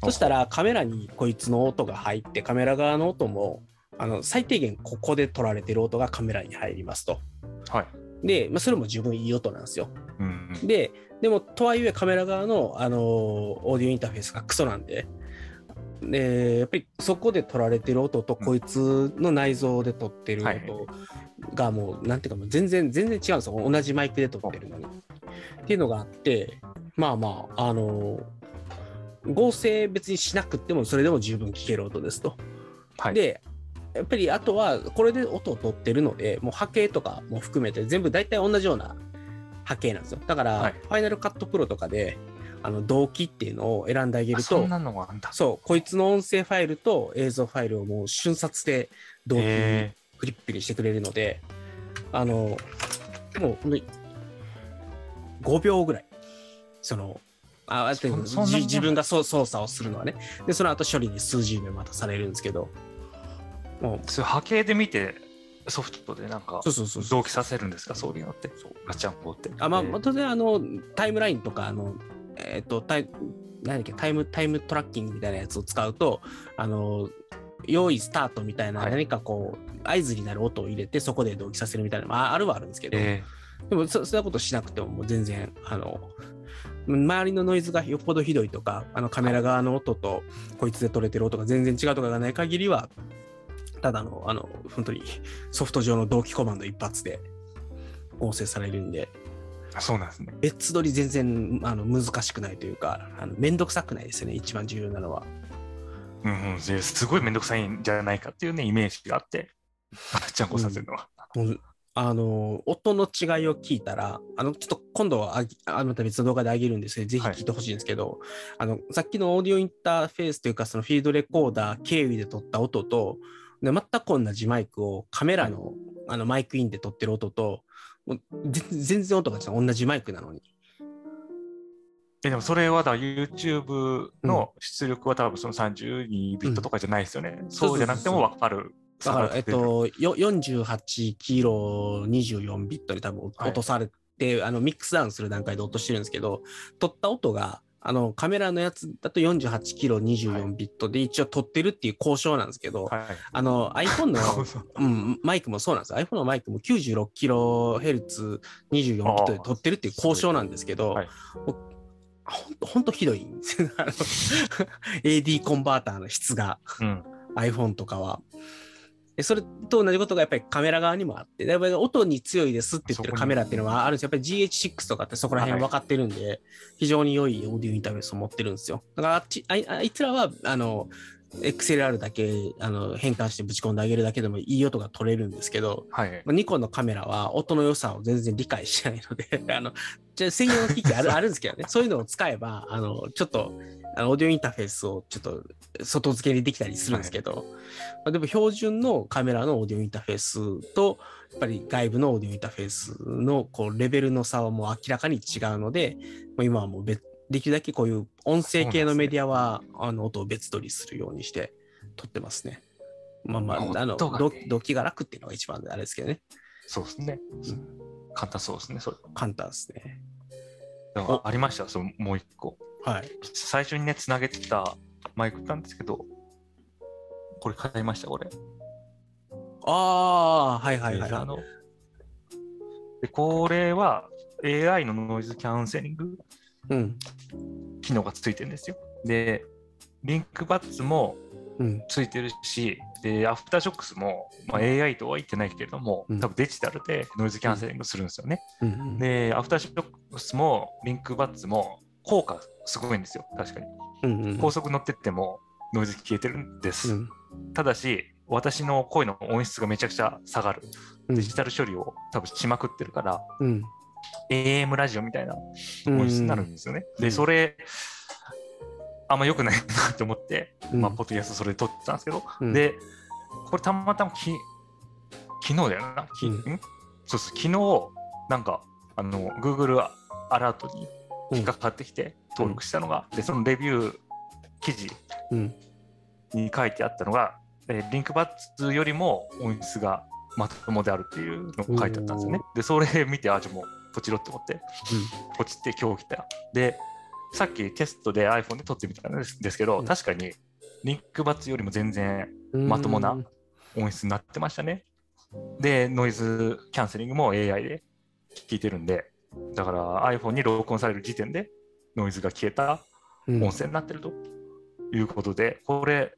そしたらカメラにこいつの音が入って、カメラ側の音もあの最低限ここで撮られてる音がカメラに入りますと。はい。で、まあ、それも十分いい音なんですよ。うんうん。で、でも、とはいえカメラ側の、あのーオーディオインターフェースがクソなんで、で、やっぱりそこで撮られてる音と、こいつの内蔵で撮ってるはい音がもう、なんていうかもう全然、全然違うんですよ。同じマイクで撮ってるのに。っていうのがあって、まあまあ、あのー合成別にしなくても、それでも十分聞ける音ですと。はい。で、やっぱりあとは、これで音を取ってるので、もう波形とかも含めて全部大体同じような波形なんですよ。だから、はいファイナルカットプロとかで、あの動機っていうのを選んであげるとあそん、なのがあんだ。そう、こいつの音声ファイルと映像ファイルをもう瞬殺で同期にへフリップにしてくれるので、あの、もう本当に5秒ぐらい、その、あそ自分が操作をするのはね。で、その後処理に数十秒待たされるんですけど、もうーそういう波形で見て、ソフトでなんか。同期させるんですか、そういうのって。ガチャンコって。あまあ、えー当然あのタイムラインとかあのえっ、とタイ何だっけタイムタイムトラッキングみたいなやつを使うとあの用意スタートみたいなはい。何かこう合図になる音を入れてそこで同期させるみたいなまああるはあるんですけど、えでもそそんなことしなくてももう全然あの周りのノイズがよっぽどひどいとかあのカメラ側の音とこいつで撮れてる音が全然違うとかがない限りはただのあの本当にソフト上の同期コマンド一発で合成されるんでーそうなんですね。別撮り全然あの難しくないというかあのめんどくさくないですよね一番重要なのは。うんうん、ですごいめんどくさいんじゃないかっていうね、イメージがあって、ちゃんこさせるのは。もうあの音の違いを聞いたらあのちょっと今度はあまた別の動画で上げるんですけどぜひ聞いてほしいんですけど、あのさっきのオーディオインターフェースというかそのフィードレコーダー経由で撮った音とで全く同じマイクをカメラの,、あのマイクインで撮ってる音と全全然音が違う。同じマイクなのに。えでもそれはだ YouTube の出力は多分その32ビットとかじゃないですよね。そうじゃなくても分かる。だから、えっと、よ48キロ24ビットに多分はい落とされて、あのミックスダウンする段階で落としてるんですけど、撮った音が、あのカメラのやつだと48キロ24ビットで一応撮ってるっていう交渉なんですけど、はい。あの iPhone の、そううん、マイクもそうなんですよ。iPhone のマイクも96キロヘルツ24ビットで撮ってるっていう交渉なんですけど、はいもうほんとほんとひどいんですよ。AD コンバーターの質が。うん。iPhone とかは。でそれと同じことがやっぱりカメラ側にもあって、やっぱり音に強いですって言ってるカメラっていうのはあるんですよ。やっぱり GH6 とかってそこら辺分かってるんで、非常に良いオーディオインターフェースを持ってるんですよ。だからあっちあいつらは、あの、XLR だけあの変換してぶち込んであげるだけでもいい音が取れるんですけど、はい。ニコンのカメラは音の良さを全然理解しないので、あの、じゃあ専用の機器ある あるんですけどね、そういうのを使えば、あの、ちょっと、あのオーディオインターフェースをちょっと外付けにできたりするんですけど、まあ、でも標準のカメラのオーディオインターフェースと、やっぱり外部のオーディオインターフェースのこうレベルの差はもう明らかに違うので、もう今はもう別できるだけこういう音声系のメディアは、あの音を別撮りするようにして撮ってますね。まあまあ、あの、音がねど動機が楽っていうのが一番あれですけどね。そうですね。簡単そうですね。それ簡単ですね。ありました、そのもう一個。はい。最初にね、つなげてたマイクなんですけど、これ買いました、これ。ああ、はいはいはい、はレーザーのでこれは AI のノイズキャンセリング。機能がついてるんですよ。で、リンクバッツもうん。ついてるし、で、アフターショックスも、まあ、AI とは言ってないけれども、うん多分デジタルでノイズキャンセリングするんですよね。うん。で、アフターショックスもリンクバッツも効果すごいんですよ、確かに。うんうん。高速乗ってってもノイズ消えてるんです。うん。ただし、私の声の音質がめちゃくちゃ下がる。うんデジタル処理を多分しまくってるから、うん。AM ラジオみたいなうん。音質になるんですよね。うん。で、それ、あんま良くないなって思って、うん。まあ、ポッドキャストそれで撮ってたんですけど、うん。で、これたまたまき昨日だよな。きうん。ん？そうそう、昨日、なんか、あの、Google アラートに引っかかってきて登録したのが、で、そのレビュー記事うん。に書いてあったのが、えーリンクバッツよりも音質がまともであるっていうのが書いてあったんですよね。で、それ見て、あ、じゃあもうポチろって思って、ポチって今日来た。で、さっきテストで iPhone で撮ってみたんですけど、うん。確かにリンクバッツよりも全然うん。まともな音質になってましたね。で、ノイズキャンセリングも AI で聞いてるんで、だから iPhone に録音される時点でノイズが消えたうん。音声になってると。いうことで、これ、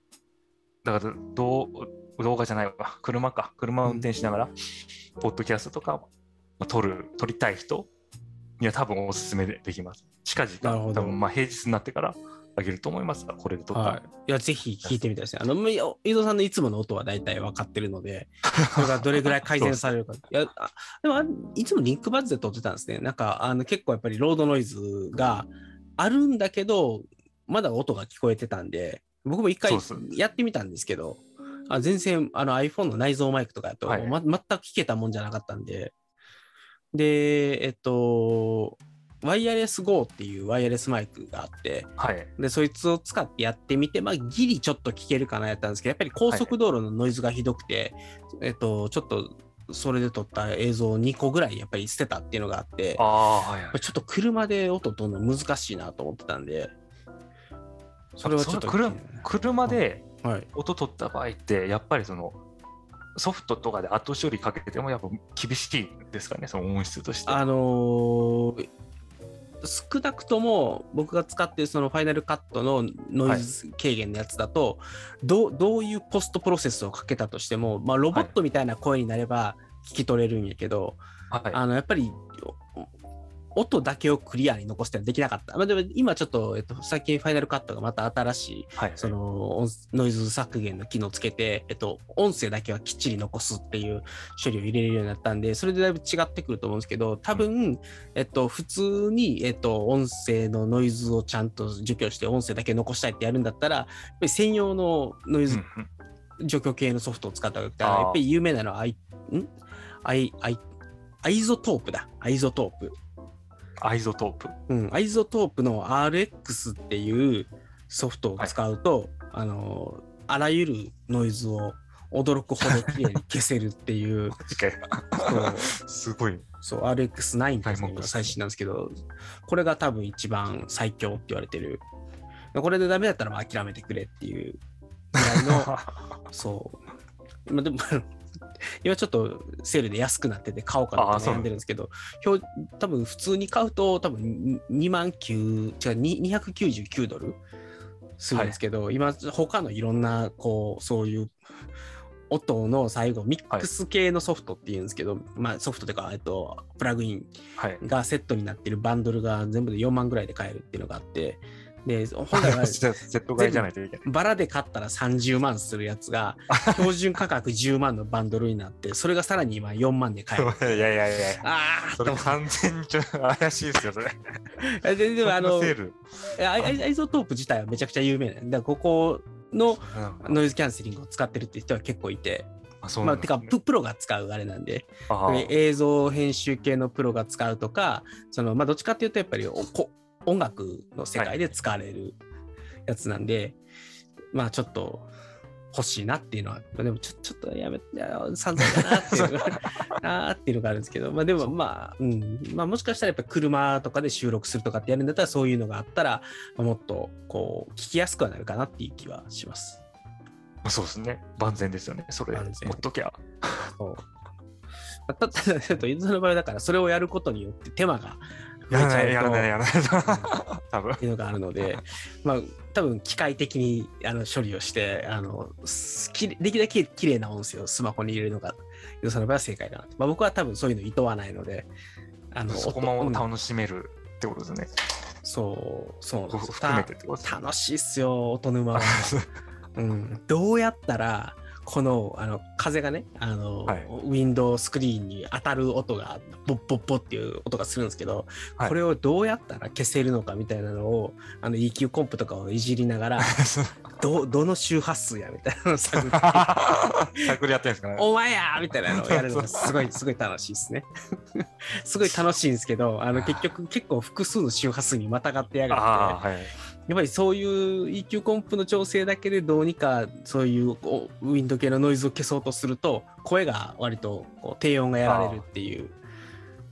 だから動動画じゃないわ、車か、車を運転しながら、ポッドキャストとか、まあ撮る、撮りたい人には多分おすすめでできます。近々、多分まあ平日になってからあげると思いますが、これで撮ったら。はい。いや、ぜひ聞いてみたいですね。あの、伊藤さんのいつもの音は大体分かってるので、それがどれぐらい改善されるか。いや、あでもあ、いつもリンクバッズで撮ってたんですね。なんか、あの、結構やっぱりロードノイズがあるんだけど、まだ音が聞こえてたんで、僕も一回やってみたんですけど、あ全然あの iPhone の内蔵マイクとかやと、はいま、全く聞けたもんじゃなかったんで、で、えっと、ワイヤレス GO っていうワイヤレスマイクがあって、はい。で、そいつを使ってやってみて、まあ、ギリちょっと聞けるかなやったんですけど、やっぱり高速道路のノイズがひどくて、えっと、ちょっと、それで撮った映像を2個ぐらいやっぱり捨てたっていうのがあって、ああ、はいはい。ちょっと車で音取るの難しいなと思ってたんで、それはちょっと車車ではい。音取った場合って、やっぱりそのソフトとかで後処理かけてもやっぱ厳しいですかね、その音質として。あのー少なくとも僕が使ってるそのファイナルカットのノイズ軽減のやつだと、どうどういうポストプロセスをかけたとしても、まあ、ロボットみたいな声になれば聞き取れるんやけど、はい、あのやっぱりお音だけをクリアに残すってのはできなかった。まあ、でも今ちょっと、えっと、最近ファイナルカットがまた新しいはい、その音ノイズ削減の機能をつけて、えっと、音声だけはきっちり残すっていう処理を入れれるようになったんで、それでだいぶ違ってくると思うんですけど、多分、えっと、普通に、えっと、音声のノイズをちゃんと除去して音声だけ残したいってやるんだったら、やっぱり専用のノイズ除去系のソフトを使ったわけだあーやっぱり有名なのはアイ、ん？アイ、アイ、 iZotope だ。 iZotope。iZotope。うん、 iZotope の RX っていうソフトを使うと、あのあらゆるノイズを驚くほど綺麗に消せるっていう すごい。そう RX9 っていうのはいが最新なんですけどこれが多分一番最強って言われてるこれでダメだったらまあ諦めてくれっていうぐらいの そう。まあ、でも、今ちょっとセールで安くなってて買おうかなって悩んでるんですけど、表多分普通に買うと多分2万9、違う、に299ドルするんですけど、今他のいろんな、こう、そういう音の最後、ミックス系のソフトっていうんですけど、まあソフトというか、えっと、プラグインはい。がセットになってるバンドルが全部で4万ぐらいで買えるっていうのがあって、で、本来はセット買いじゃないといけない。バラで買ったら30万するやつが、標準価格10万のバンドルになって、それがさらに今4万で買える。いやいやいやああそれ完全にちょっと怪しいですよ、それ。でででもあの。 iZotope 自体はめちゃくちゃ有名なんで、ここのうんノイズキャンセリングを使ってるって人は結構いて、あそうまあ、てかプ、プロが使うあれなんで、映像編集系のプロが使うとか、そのまあ、どっちかっていうと、やっぱりおこ音楽の世界で使われるやつなんで、まあちょっと欲しいなっていうのは、でもちょちょっとやめ散々だなっていうのが なーっていうのがあるんですけど、まあでもまあ、うん、まあもしかしたらやっぱり車とかで収録するとかってやるんだったら、そういうのがあったら、まあもっとこう聞きやすくはなるかなっていう気はします。そうですね。万全ですよね。それ、持っときゃ。そうまあたただ、ちょっと伊豆の場合だから、それをやることによって手間がやらない、やらない、うやらない。多分。とっていうのがあるので、まあ、多分機械的にあの処理をして、あのできるだけ綺麗な音声をスマホに入れるのが、伊豆さんの場合は正解だなと。まあ、僕は多分そういうの意図はないので、あのそこも楽しめるってことですね。そう、そう含めてってこと楽しいっすよ、音沼は。うん、どうやったらこのあの風がねあの、はいウィンドウスクリーンに当たる音がボッボッボッっていう音がするんですけど、はいこれをどうやったら消せるのかみたいなのをあの EQ コンプとかをいじりながら どどの周波数やみたいなのを探って 探りやってるんですかね。お前やみたいなのをやるのがすごい すごい楽しいですね。すごい楽しいんですけどあの結局結構複数の周波数にまたがってやがって。やっぱりそういう EQ コンプの調整だけでどうにかそういうウィンド系のノイズを消そうとすると声が割とこう低音がやられるっていう。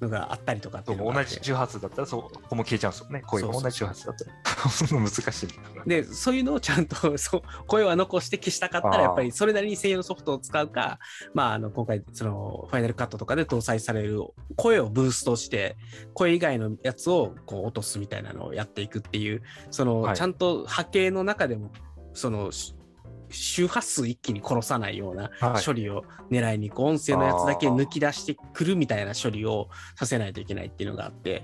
のがあったりとかって同じ周波数だったら、そう、ここも消えちゃうんですよね。声が同じ周波数だったら。難しい。でそういうのをちゃんとそう声は残して消したかったらやっぱりそれなりに専用のソフトを使うかまああの今回そのファイナルカットとかで搭載される声をブーストして声以外のやつをこう落とすみたいなのをやっていくっていうその、はいちゃんと波形の中でもそのし周波数一気に殺さないようなはい。処理を狙いにこう。音声のやつだけ抜き出してくるみたいな処理をさせないといけないっていうのがあって。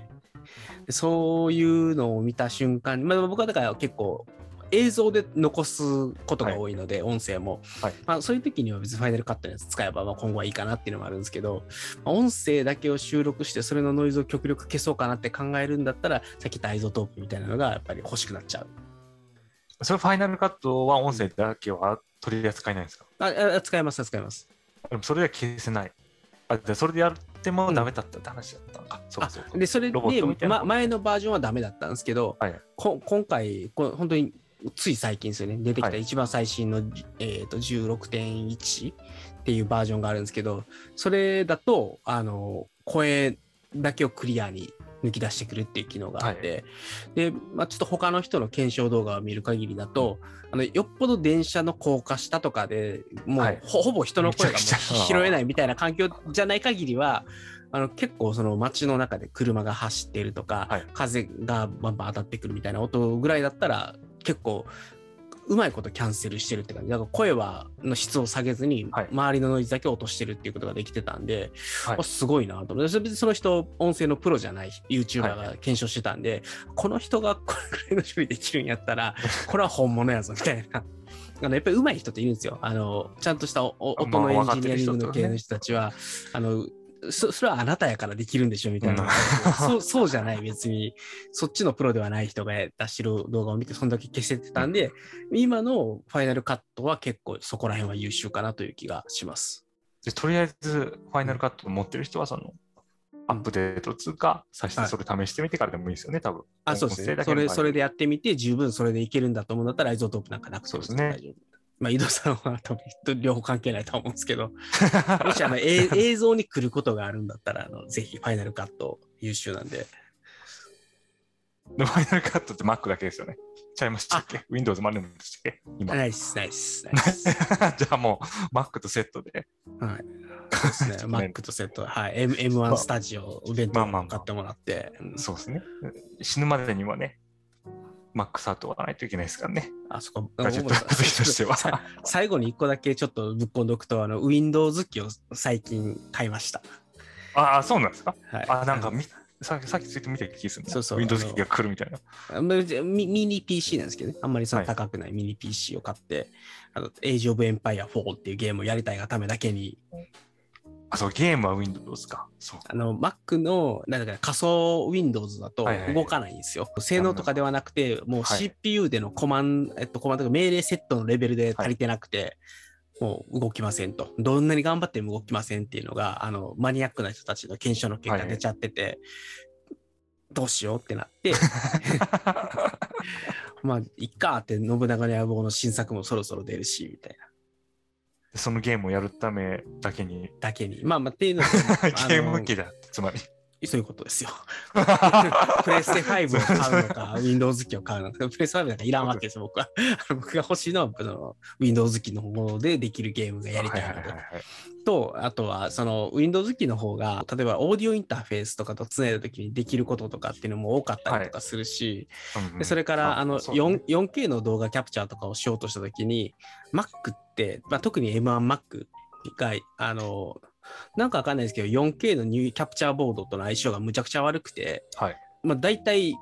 でそういうのを見た瞬間に、まあ、僕はだから結構映像で残すことが多いので、音声も、はい。まあ、そういう時には別にファイナルカットのやつ使えばまあ今後はいいかなっていうのもあるんですけど、まあ音声だけを収録してそれのノイズを極力消そうかなって考えるんだったらさっき言った iZotope みたいなのがやっぱり欲しくなっちゃう。それファイナルカットは音声だけは取り扱いないんですか？ああ使えます使えます。でもそれでは消せない。あでそれでやってもダメだったって話だったのか。そうかそうか。でそれで、ま、前のバージョンはダメだったんですけど、はいこ今回こ本当につい最近ですよね出てきたはい一番最新の、えー、と16.1っていうバージョンがあるんですけどそれだとあの声だけをクリアに抜き出してくるっていう機能があって、で、まあ、ちょっと他の人の検証動画を見る限りだと、あのよっぽど電車の高架下とかでもう、はい。ほほぼ人の声が拾えないみたいな環境じゃない限りはあの結構その街の中で車が走っているとか、はい。風がバンバン当たってくるみたいな音ぐらいだったら結構うまいことキャンセルしてるって感じ。だから声はの質を下げずにはい。周りのノイズだけ落としてるっていうことができてたんで、はい。あすごいなと思って。別にその人音声のプロじゃない YouTuber はが検証してたんで、この人がこれぐらいの処理できるんやったら これは本物やぞみたいな。あのやっぱり上手い人っているんですよ。あのちゃんとした音のエンジニアリングの系の人たちは、あのそそれはあなたやからできるんでしょみたいな、うんそうそうじゃない別にそっちのプロではない人が出してる動画を見てそんだけ消せてたんで、今のファイナルカットは結構そこら辺は優秀かなという気がします。でとりあえずファイナルカットを持ってる人はそのアップデート通過させてはいそれ試してみてからでもいいですよね、多分。あ、そうですね。それ、それでやってみて、十分それでいけるんだと思うんだったら、 iZotope なんかなくてもそうですね大丈夫。まあ、井戸さんは多分両方関係ないと思うんですけど、もしあの映映像に来ることがあるんだったら、あのぜひファイナルカット優秀なんで、でファイナルカットって Mac だけですよね。ちゃいましたっけ ?Windows もあるんでしたっけ？今。ナイス、ナイス、ナイス。じゃあもう Mac とセットで。はい。そうですね。Mac とセット、はい。M- M1 スタジオ、イベントまあまあまあ買ってもらって、うんそうですね。死ぬまでにはね、Mac 触わないといけないですからね。あそこ、ガジェット好きとしては。さ最後に一個だけちょっとぶっこんでおくと、あの、Windows 機を最近買いました。ああ、そうなんですか？はい。あ、なんかのみささっきツイート見た気するな。そうそう Windows 機が来るみたいな。あまあミミニ PC なんですけどね、あんまりそのはい高くないミニ PC を買って、あの、Age of Empire 4っていうゲームをやりたいがためだけに、あ、そう、ゲームは Windows か。そう。あの、Mac の、なんだかな仮想 Windows だとはいはいはい動かないんですよ。性能とかではなくて、もうはい CPU でのコマンド、えっと、コマンドが命令セットのレベルで足りてなくて、もう動きませんと。どんなに頑張っても動きませんっていうのが、あの、マニアックな人たちの検証の結果出ちゃってて、どうしようってなって、まあ、いっかって信長の野望の新作もそろそろ出るし、みたいな。そのゲームをやるためだけに、だけに。まあまあ、っていうのは ゲーム機だ、つまり。そういうことですよ。プレステ5を買うのか、Windows 機を買うのか、プレステ5なんかいらんわけですよ、僕は。あの僕が欲しいのは、その Windows 機の方でできるゲームがやりたいのでと、あとは、その Windows 機の方が、例えばオーディオインターフェースとかとつないだときにできることとかっていうのも多かったりとかするし、でそれからあのね 4- 4K の動画キャプチャーとかをしようとしたときに、Mac って、まあ、特に M1Mac が、あの、なんかわかんないですけど、4K のニューキャプチャーボードとの相性がむちゃくちゃ悪くて、はい。まあ、大体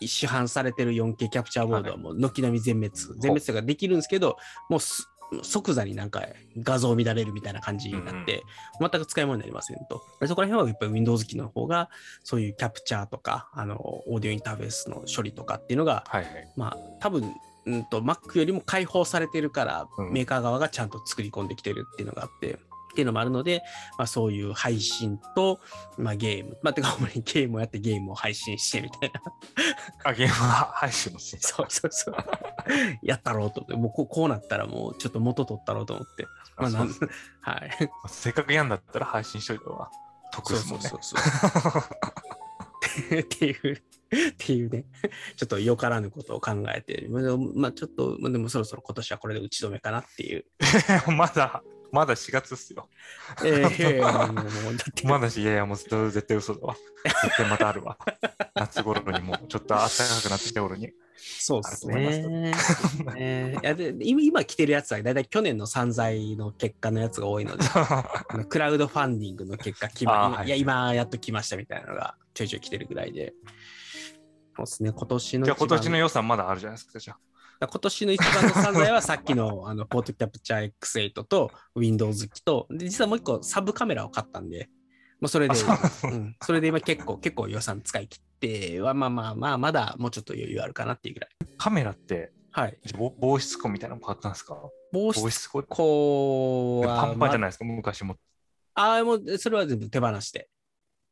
市販されてる 4K キャプチャーボードはもう軒並み全滅、全滅とかできるんですけど、もうす即座になんか画像乱れるみたいな感じになって、全く使い物になりませんと。でそこら辺はやっぱり Windows 機の方が、そういうキャプチャーとか、あの、オーディオインターフェースの処理とかっていうのが、はいはい。まあ、多分、うんと、Mac よりも開放されてるから、うんメーカー側がちゃんと作り込んできてるっていうのがあって、っていうのもあるので、まあ、そういう配信と、まあ、ゲーム、まあ、てか、主にゲームをやってゲームを配信してみたいな、あ、ゲームは配信もする。そうそうそう、やったろうと思って、もうこうこうなったらもうちょっと元取ったろうと思って、まあ、なんはい。せっかくやんだったら配信しといた方が得ですもんね。そうそうそう。っていう、っていうね、ちょっとよからぬことを考えて、まあ、ちょっと、まあでもそろそろ今年はこれで打ち止めかなっていう。まだ、まだ4月っすよ。えーいやいやもうもうだって、まだし、いやいや、もう絶対嘘だわ。絶対またあるわ。夏頃にもうちょっと暖かくなってきた頃に。そうですね。えーいやで今今来てるやつは大体去年の散財の結果のやつが多いので、クラウドファンディングの結果、決まはいいや、今やっと来ましたみたいなのがちょいちょい来てるぐらいで。そうですね、今年のじゃあ今年の予算まだあるじゃないですか、じゃ今年の一番の散財はさっきのあのポートキャプチャー X8 と Windows 機と、で実はもう一個サブカメラを買ったんで、もうそれで、ううん、それで今結構結構予算使い切っては、まあまあまあ、まだもうちょっと余裕あるかなっていうぐらい。カメラってはい。ぼ防湿庫みたいなの買ったんですか？防防湿湿庫庫は、パンパンじゃい。ないですか、昔も。ああ、もうそれは全部手放して、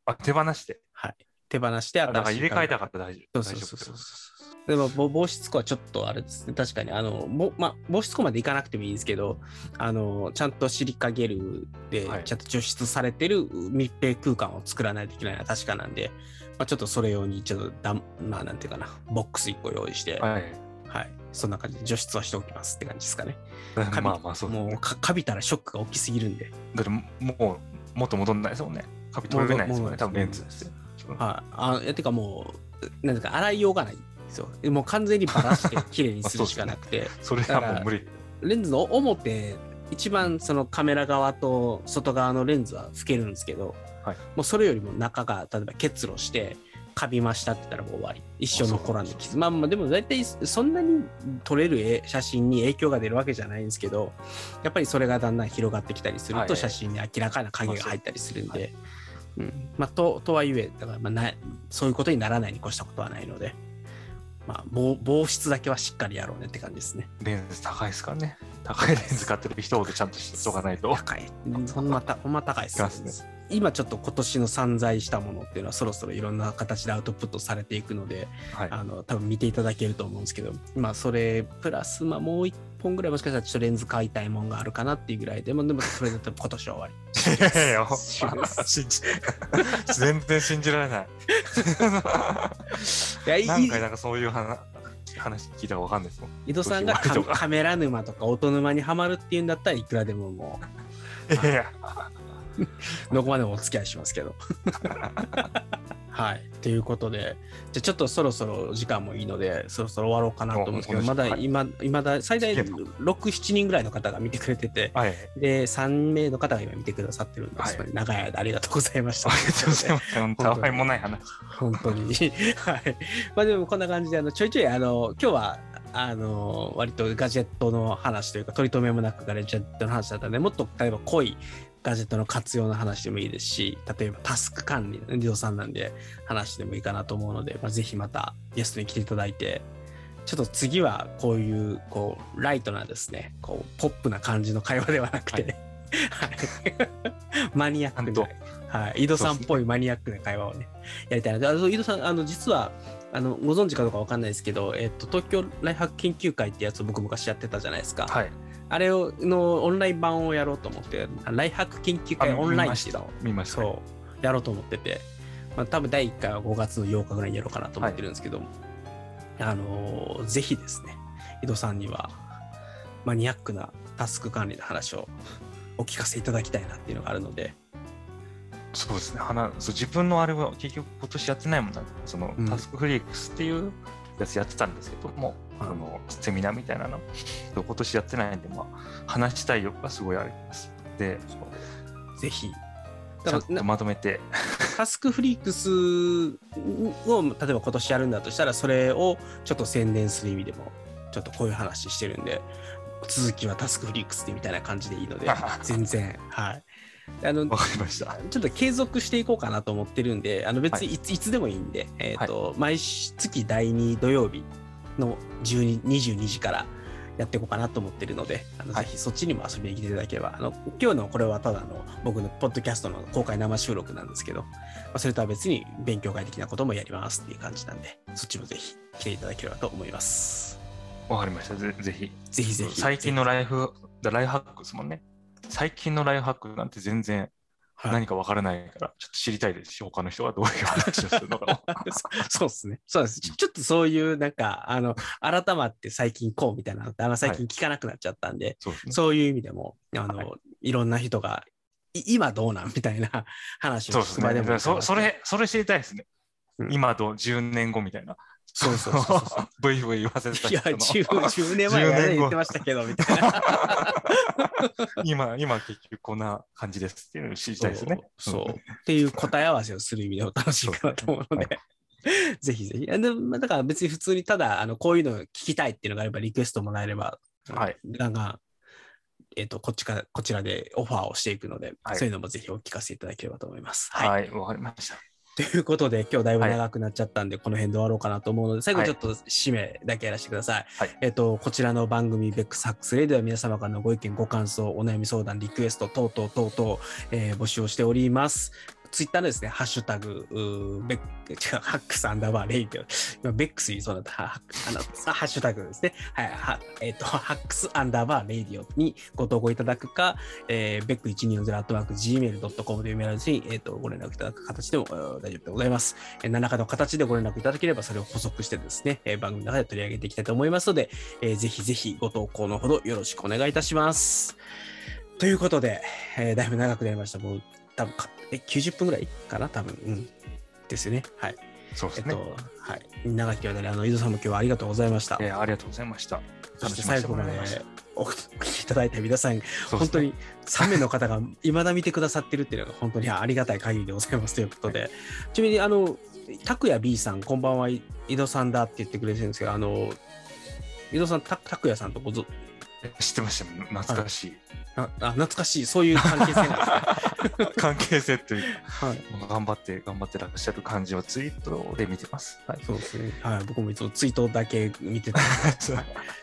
あ、手放して。はい。手放してあだから新しい入れ替えたカメから大丈夫。ラそうそうそうそう大丈夫そう。でもぼ防湿庫はちょっとあれですね、確かに、あの、ぼまあ、防湿庫まで行かなくてもいいんですけど、あの、ちゃんとシリカゲルではい、ちゃんと除湿されてる密閉空間を作らないといけないのは確かなんで、まあ、ちょっとそれ用に、ちょっとだん、まあ、なんていうかな、ボックス1個用意して、はい、はい。そんな感じで除湿はしておきますって感じですかね。カビまあまあそうねもうか、かびたらショックが大きすぎるんで、だってもう元戻んないですもんね。カビ取れないですもんね。多戻分レンズですよ。はい、あ、いやてかもう、なんですか、洗いようがないんですよ。もう完全にバラして、綺麗にするしかなくて。それはもう無理。レンズの表一番そのカメラ側と外側のレンズは拭けるんですけど、はい。もうそれよりも中が例えば結露してカビましたって言ったらもう終わり。一生残らんで傷まあまあでも大体そんなに撮れる絵写真に影響が出るわけじゃないんですけどやっぱりそれがだんだん広がってきたりするはい。と写真に明らかな影が入ったりするんはで、うん。まあ、ととはいえだからまあなそういうことにならないに越したことはないので、まあ、防防湿だけはしっかりやろうねって感じですね。レンズ高いですからね。高いレンズ買ってる人ほどちゃんとしとかないと。高い。ほんまた、ほんま高いですす今ちょっと今年の散在したものっていうのはそろそろいろんな形でアウトプットされていくので、はい。あの多分見ていただけると思うんですけど、まあそれプラスまあもう一本ぐらいもしかしたらちょっとレンズ買いたいもんがあるかなっていうぐらいでもでもそれだと今年は終わり。いやいや終了です信じ全然信じられない。い何回なんかそういう話話聞いたかわかんないですもん。井戸さんがカメラ沼とか音沼にはまるっていうんだったらいくらでももいやいや。どこまでもお付き合いしますけど。はい。ということで、じゃあちょっとそろそろ時間もいいので、そろそろ終わろうかなと思うんですけど、おまだはい今、今だ最大いや6、7人ぐらいの方が見てくれてて、はい。で、3名の方が今見てくださってるんです、はい長い間ありがとうございました。ありがとうございます。本当たわいもない話。本当に。はい。まあでもこんな感じで、あの、ちょいちょい、あの、今日は、あの、割とガジェットの話というか、取り留めもなくガジェットの話だったので、もっと例えば濃いガジェットの活用の話でもいいですし、例えばタスク管理のリドさんなんで話でもいいかなと思うので、まあ、ぜひまたゲストに来ていただいて、ちょっと次はこういう、こう、ライトなですね、こう、ポップな感じの会話ではなくて、はい。マニアックなはい。井戸さんっぽいマニアックな会話をね、やりたいなと。あの井戸さん、あの、実は、あの、ご存知かどうかわかんないですけど、えっと、東京ライフハック研究会ってやつを僕昔やってたじゃないですか。はい。あれを、のオンライン版をやろうと思って、ライフハック研究会オンラインって見ました。そう、やろうと思ってて、まあ、多分第1回は5月の8日ぐらいにやろうかなと思ってるんですけど、あのーぜひですね、井戸さんにはマニアックなタスク管理の話をお聞かせいただきたいなっていうのがあるので、そうですね。花そう自分のあれは結局今年やってないもんな。その、うんタスクフリークスっていうやつやってたんですけども、うんそのセミナーみたいなの、今年やってないんで、まあ、話したい欲がすごいあります。で、ぜひ。ちゃんとまとめて、タスクフリークスを例えば今年やるんだとしたらそれをちょっと宣伝する意味でもちょっとこういう話してるんで続きはタスクフリークスでみたいな感じでいいので 全然はいあのわかりました。ちょっと継続していこうかなと思ってるんであの別にいつ,、い、つでもいいんで、えーと毎月第2土曜日の12 22時からやっていこうかなと思ってるので、あのはいぜひそっちにも遊びに来ていただければ、あの今日のこれはただの僕のポッドキャストの公開生収録なんですけど、まあ、それとは別に勉強会的なこともやりますっていう感じなんで、そっちもぜひ来ていただければと思います。わかりました。ぜぜひ。ぜひぜひ。最近のライフ、ライフハックですもんね。最近のライフハックなんて全然はい何かわからないから、ちょっと知りたいですし、他の人がどういう話をするのかも。そ そうですね。そうです。ちょっとそういう、なんか、あの、改まって最近こうみたいなのって、あんま最近聞かなくなっちゃったんで、そうですね。そういう意味でも、あの、、はいろんな人が、い今どうなんみたいな 話をそうですね。そそれ、それ知りたいですね。うん今と10年後みたいな。そうそうそうそう。ブイブイ言わせてたいや、人の 10, 10年前は10年後ね言ってましたけど、みたいな。今、今結局こんな感じですっていうのを知りたいですね。そう。そうっていう答え合わせをする意味でも楽しいかなと思うので、ぜひぜひ。あでまあだから別に普通にただ、あのこういうの聞きたいっていうのがあれば、リクエストもらえれば、はいガンガン、えっ、と、こっちから、こちらでオファーをしていくので、はいそういうのもぜひお聞かせいただければと思います。はい、はい。わ、かりました。ということで、今日だいぶ長くなっちゃったんで、この辺で終わろうかなと思うので、最後はいちょっと締めだけやらせてください。はいえっ、と、こちらの番組、ベックスハックスレイでは皆様からのご意見、ご感想、お悩み相談、リクエスト等々等々、えー募集をしております。ツイッターのですね、ハッシュタグ、ベック、違う、ハックスアンダーバーレイディオ、今、ベックス言いそうだった、ハッシュタグですね、はい、はえっ、と、ハックスアンダーバーレイディオにご投稿いただくか、えー、ベック120アットマーク gmail.com というメールアドに、えっ、と、ご連絡いただく形でもえー大丈夫でございます。えー何らかの形でご連絡いただければ、それを捕捉してですね、えー番組の中で取り上げていきたいと思いますので、えーぜひぜひご投稿のほどよろしくお願いいたします。ということで、えーだいぶ長くなりました。もう、多分かえ90分ぐらいかな？多分。うん。ですよね。はい。そうですね。えっと、はい。長きわたり、あの、井戸さんも今日はありがとうございました。えーありがとうございました。そして最後まで。お聞きいただいた皆さん、本当に3名の方が未だ見てくださってるっていうのが本当にありがたい限りでございますということで、ちなみにあの拓也 B さんこんばんは井戸さんだって言ってくれてるんですけどあの井戸さんた拓也さんとごぞ知ってました。懐かしい。ああ懐かしいそういう関係性なんですね、関係性というか、はい、頑張って、頑張ってらっしゃる感じをツイートで見てます。はい。そうですね、はい、僕もいつもツイートだけ見てた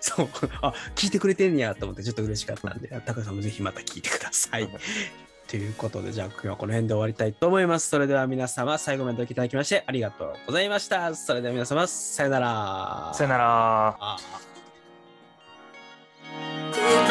そうあ聞いてくれてんやと思ってちょっと嬉しかったんで拓也さんもぜひまた聞いてくださいということで、じゃあ今日はこの辺で終わりたいと思います。それでは皆様、最後までお聞きいただきましてありがとうございました。それでは皆様、さよなら。さよなら。あ Thank you.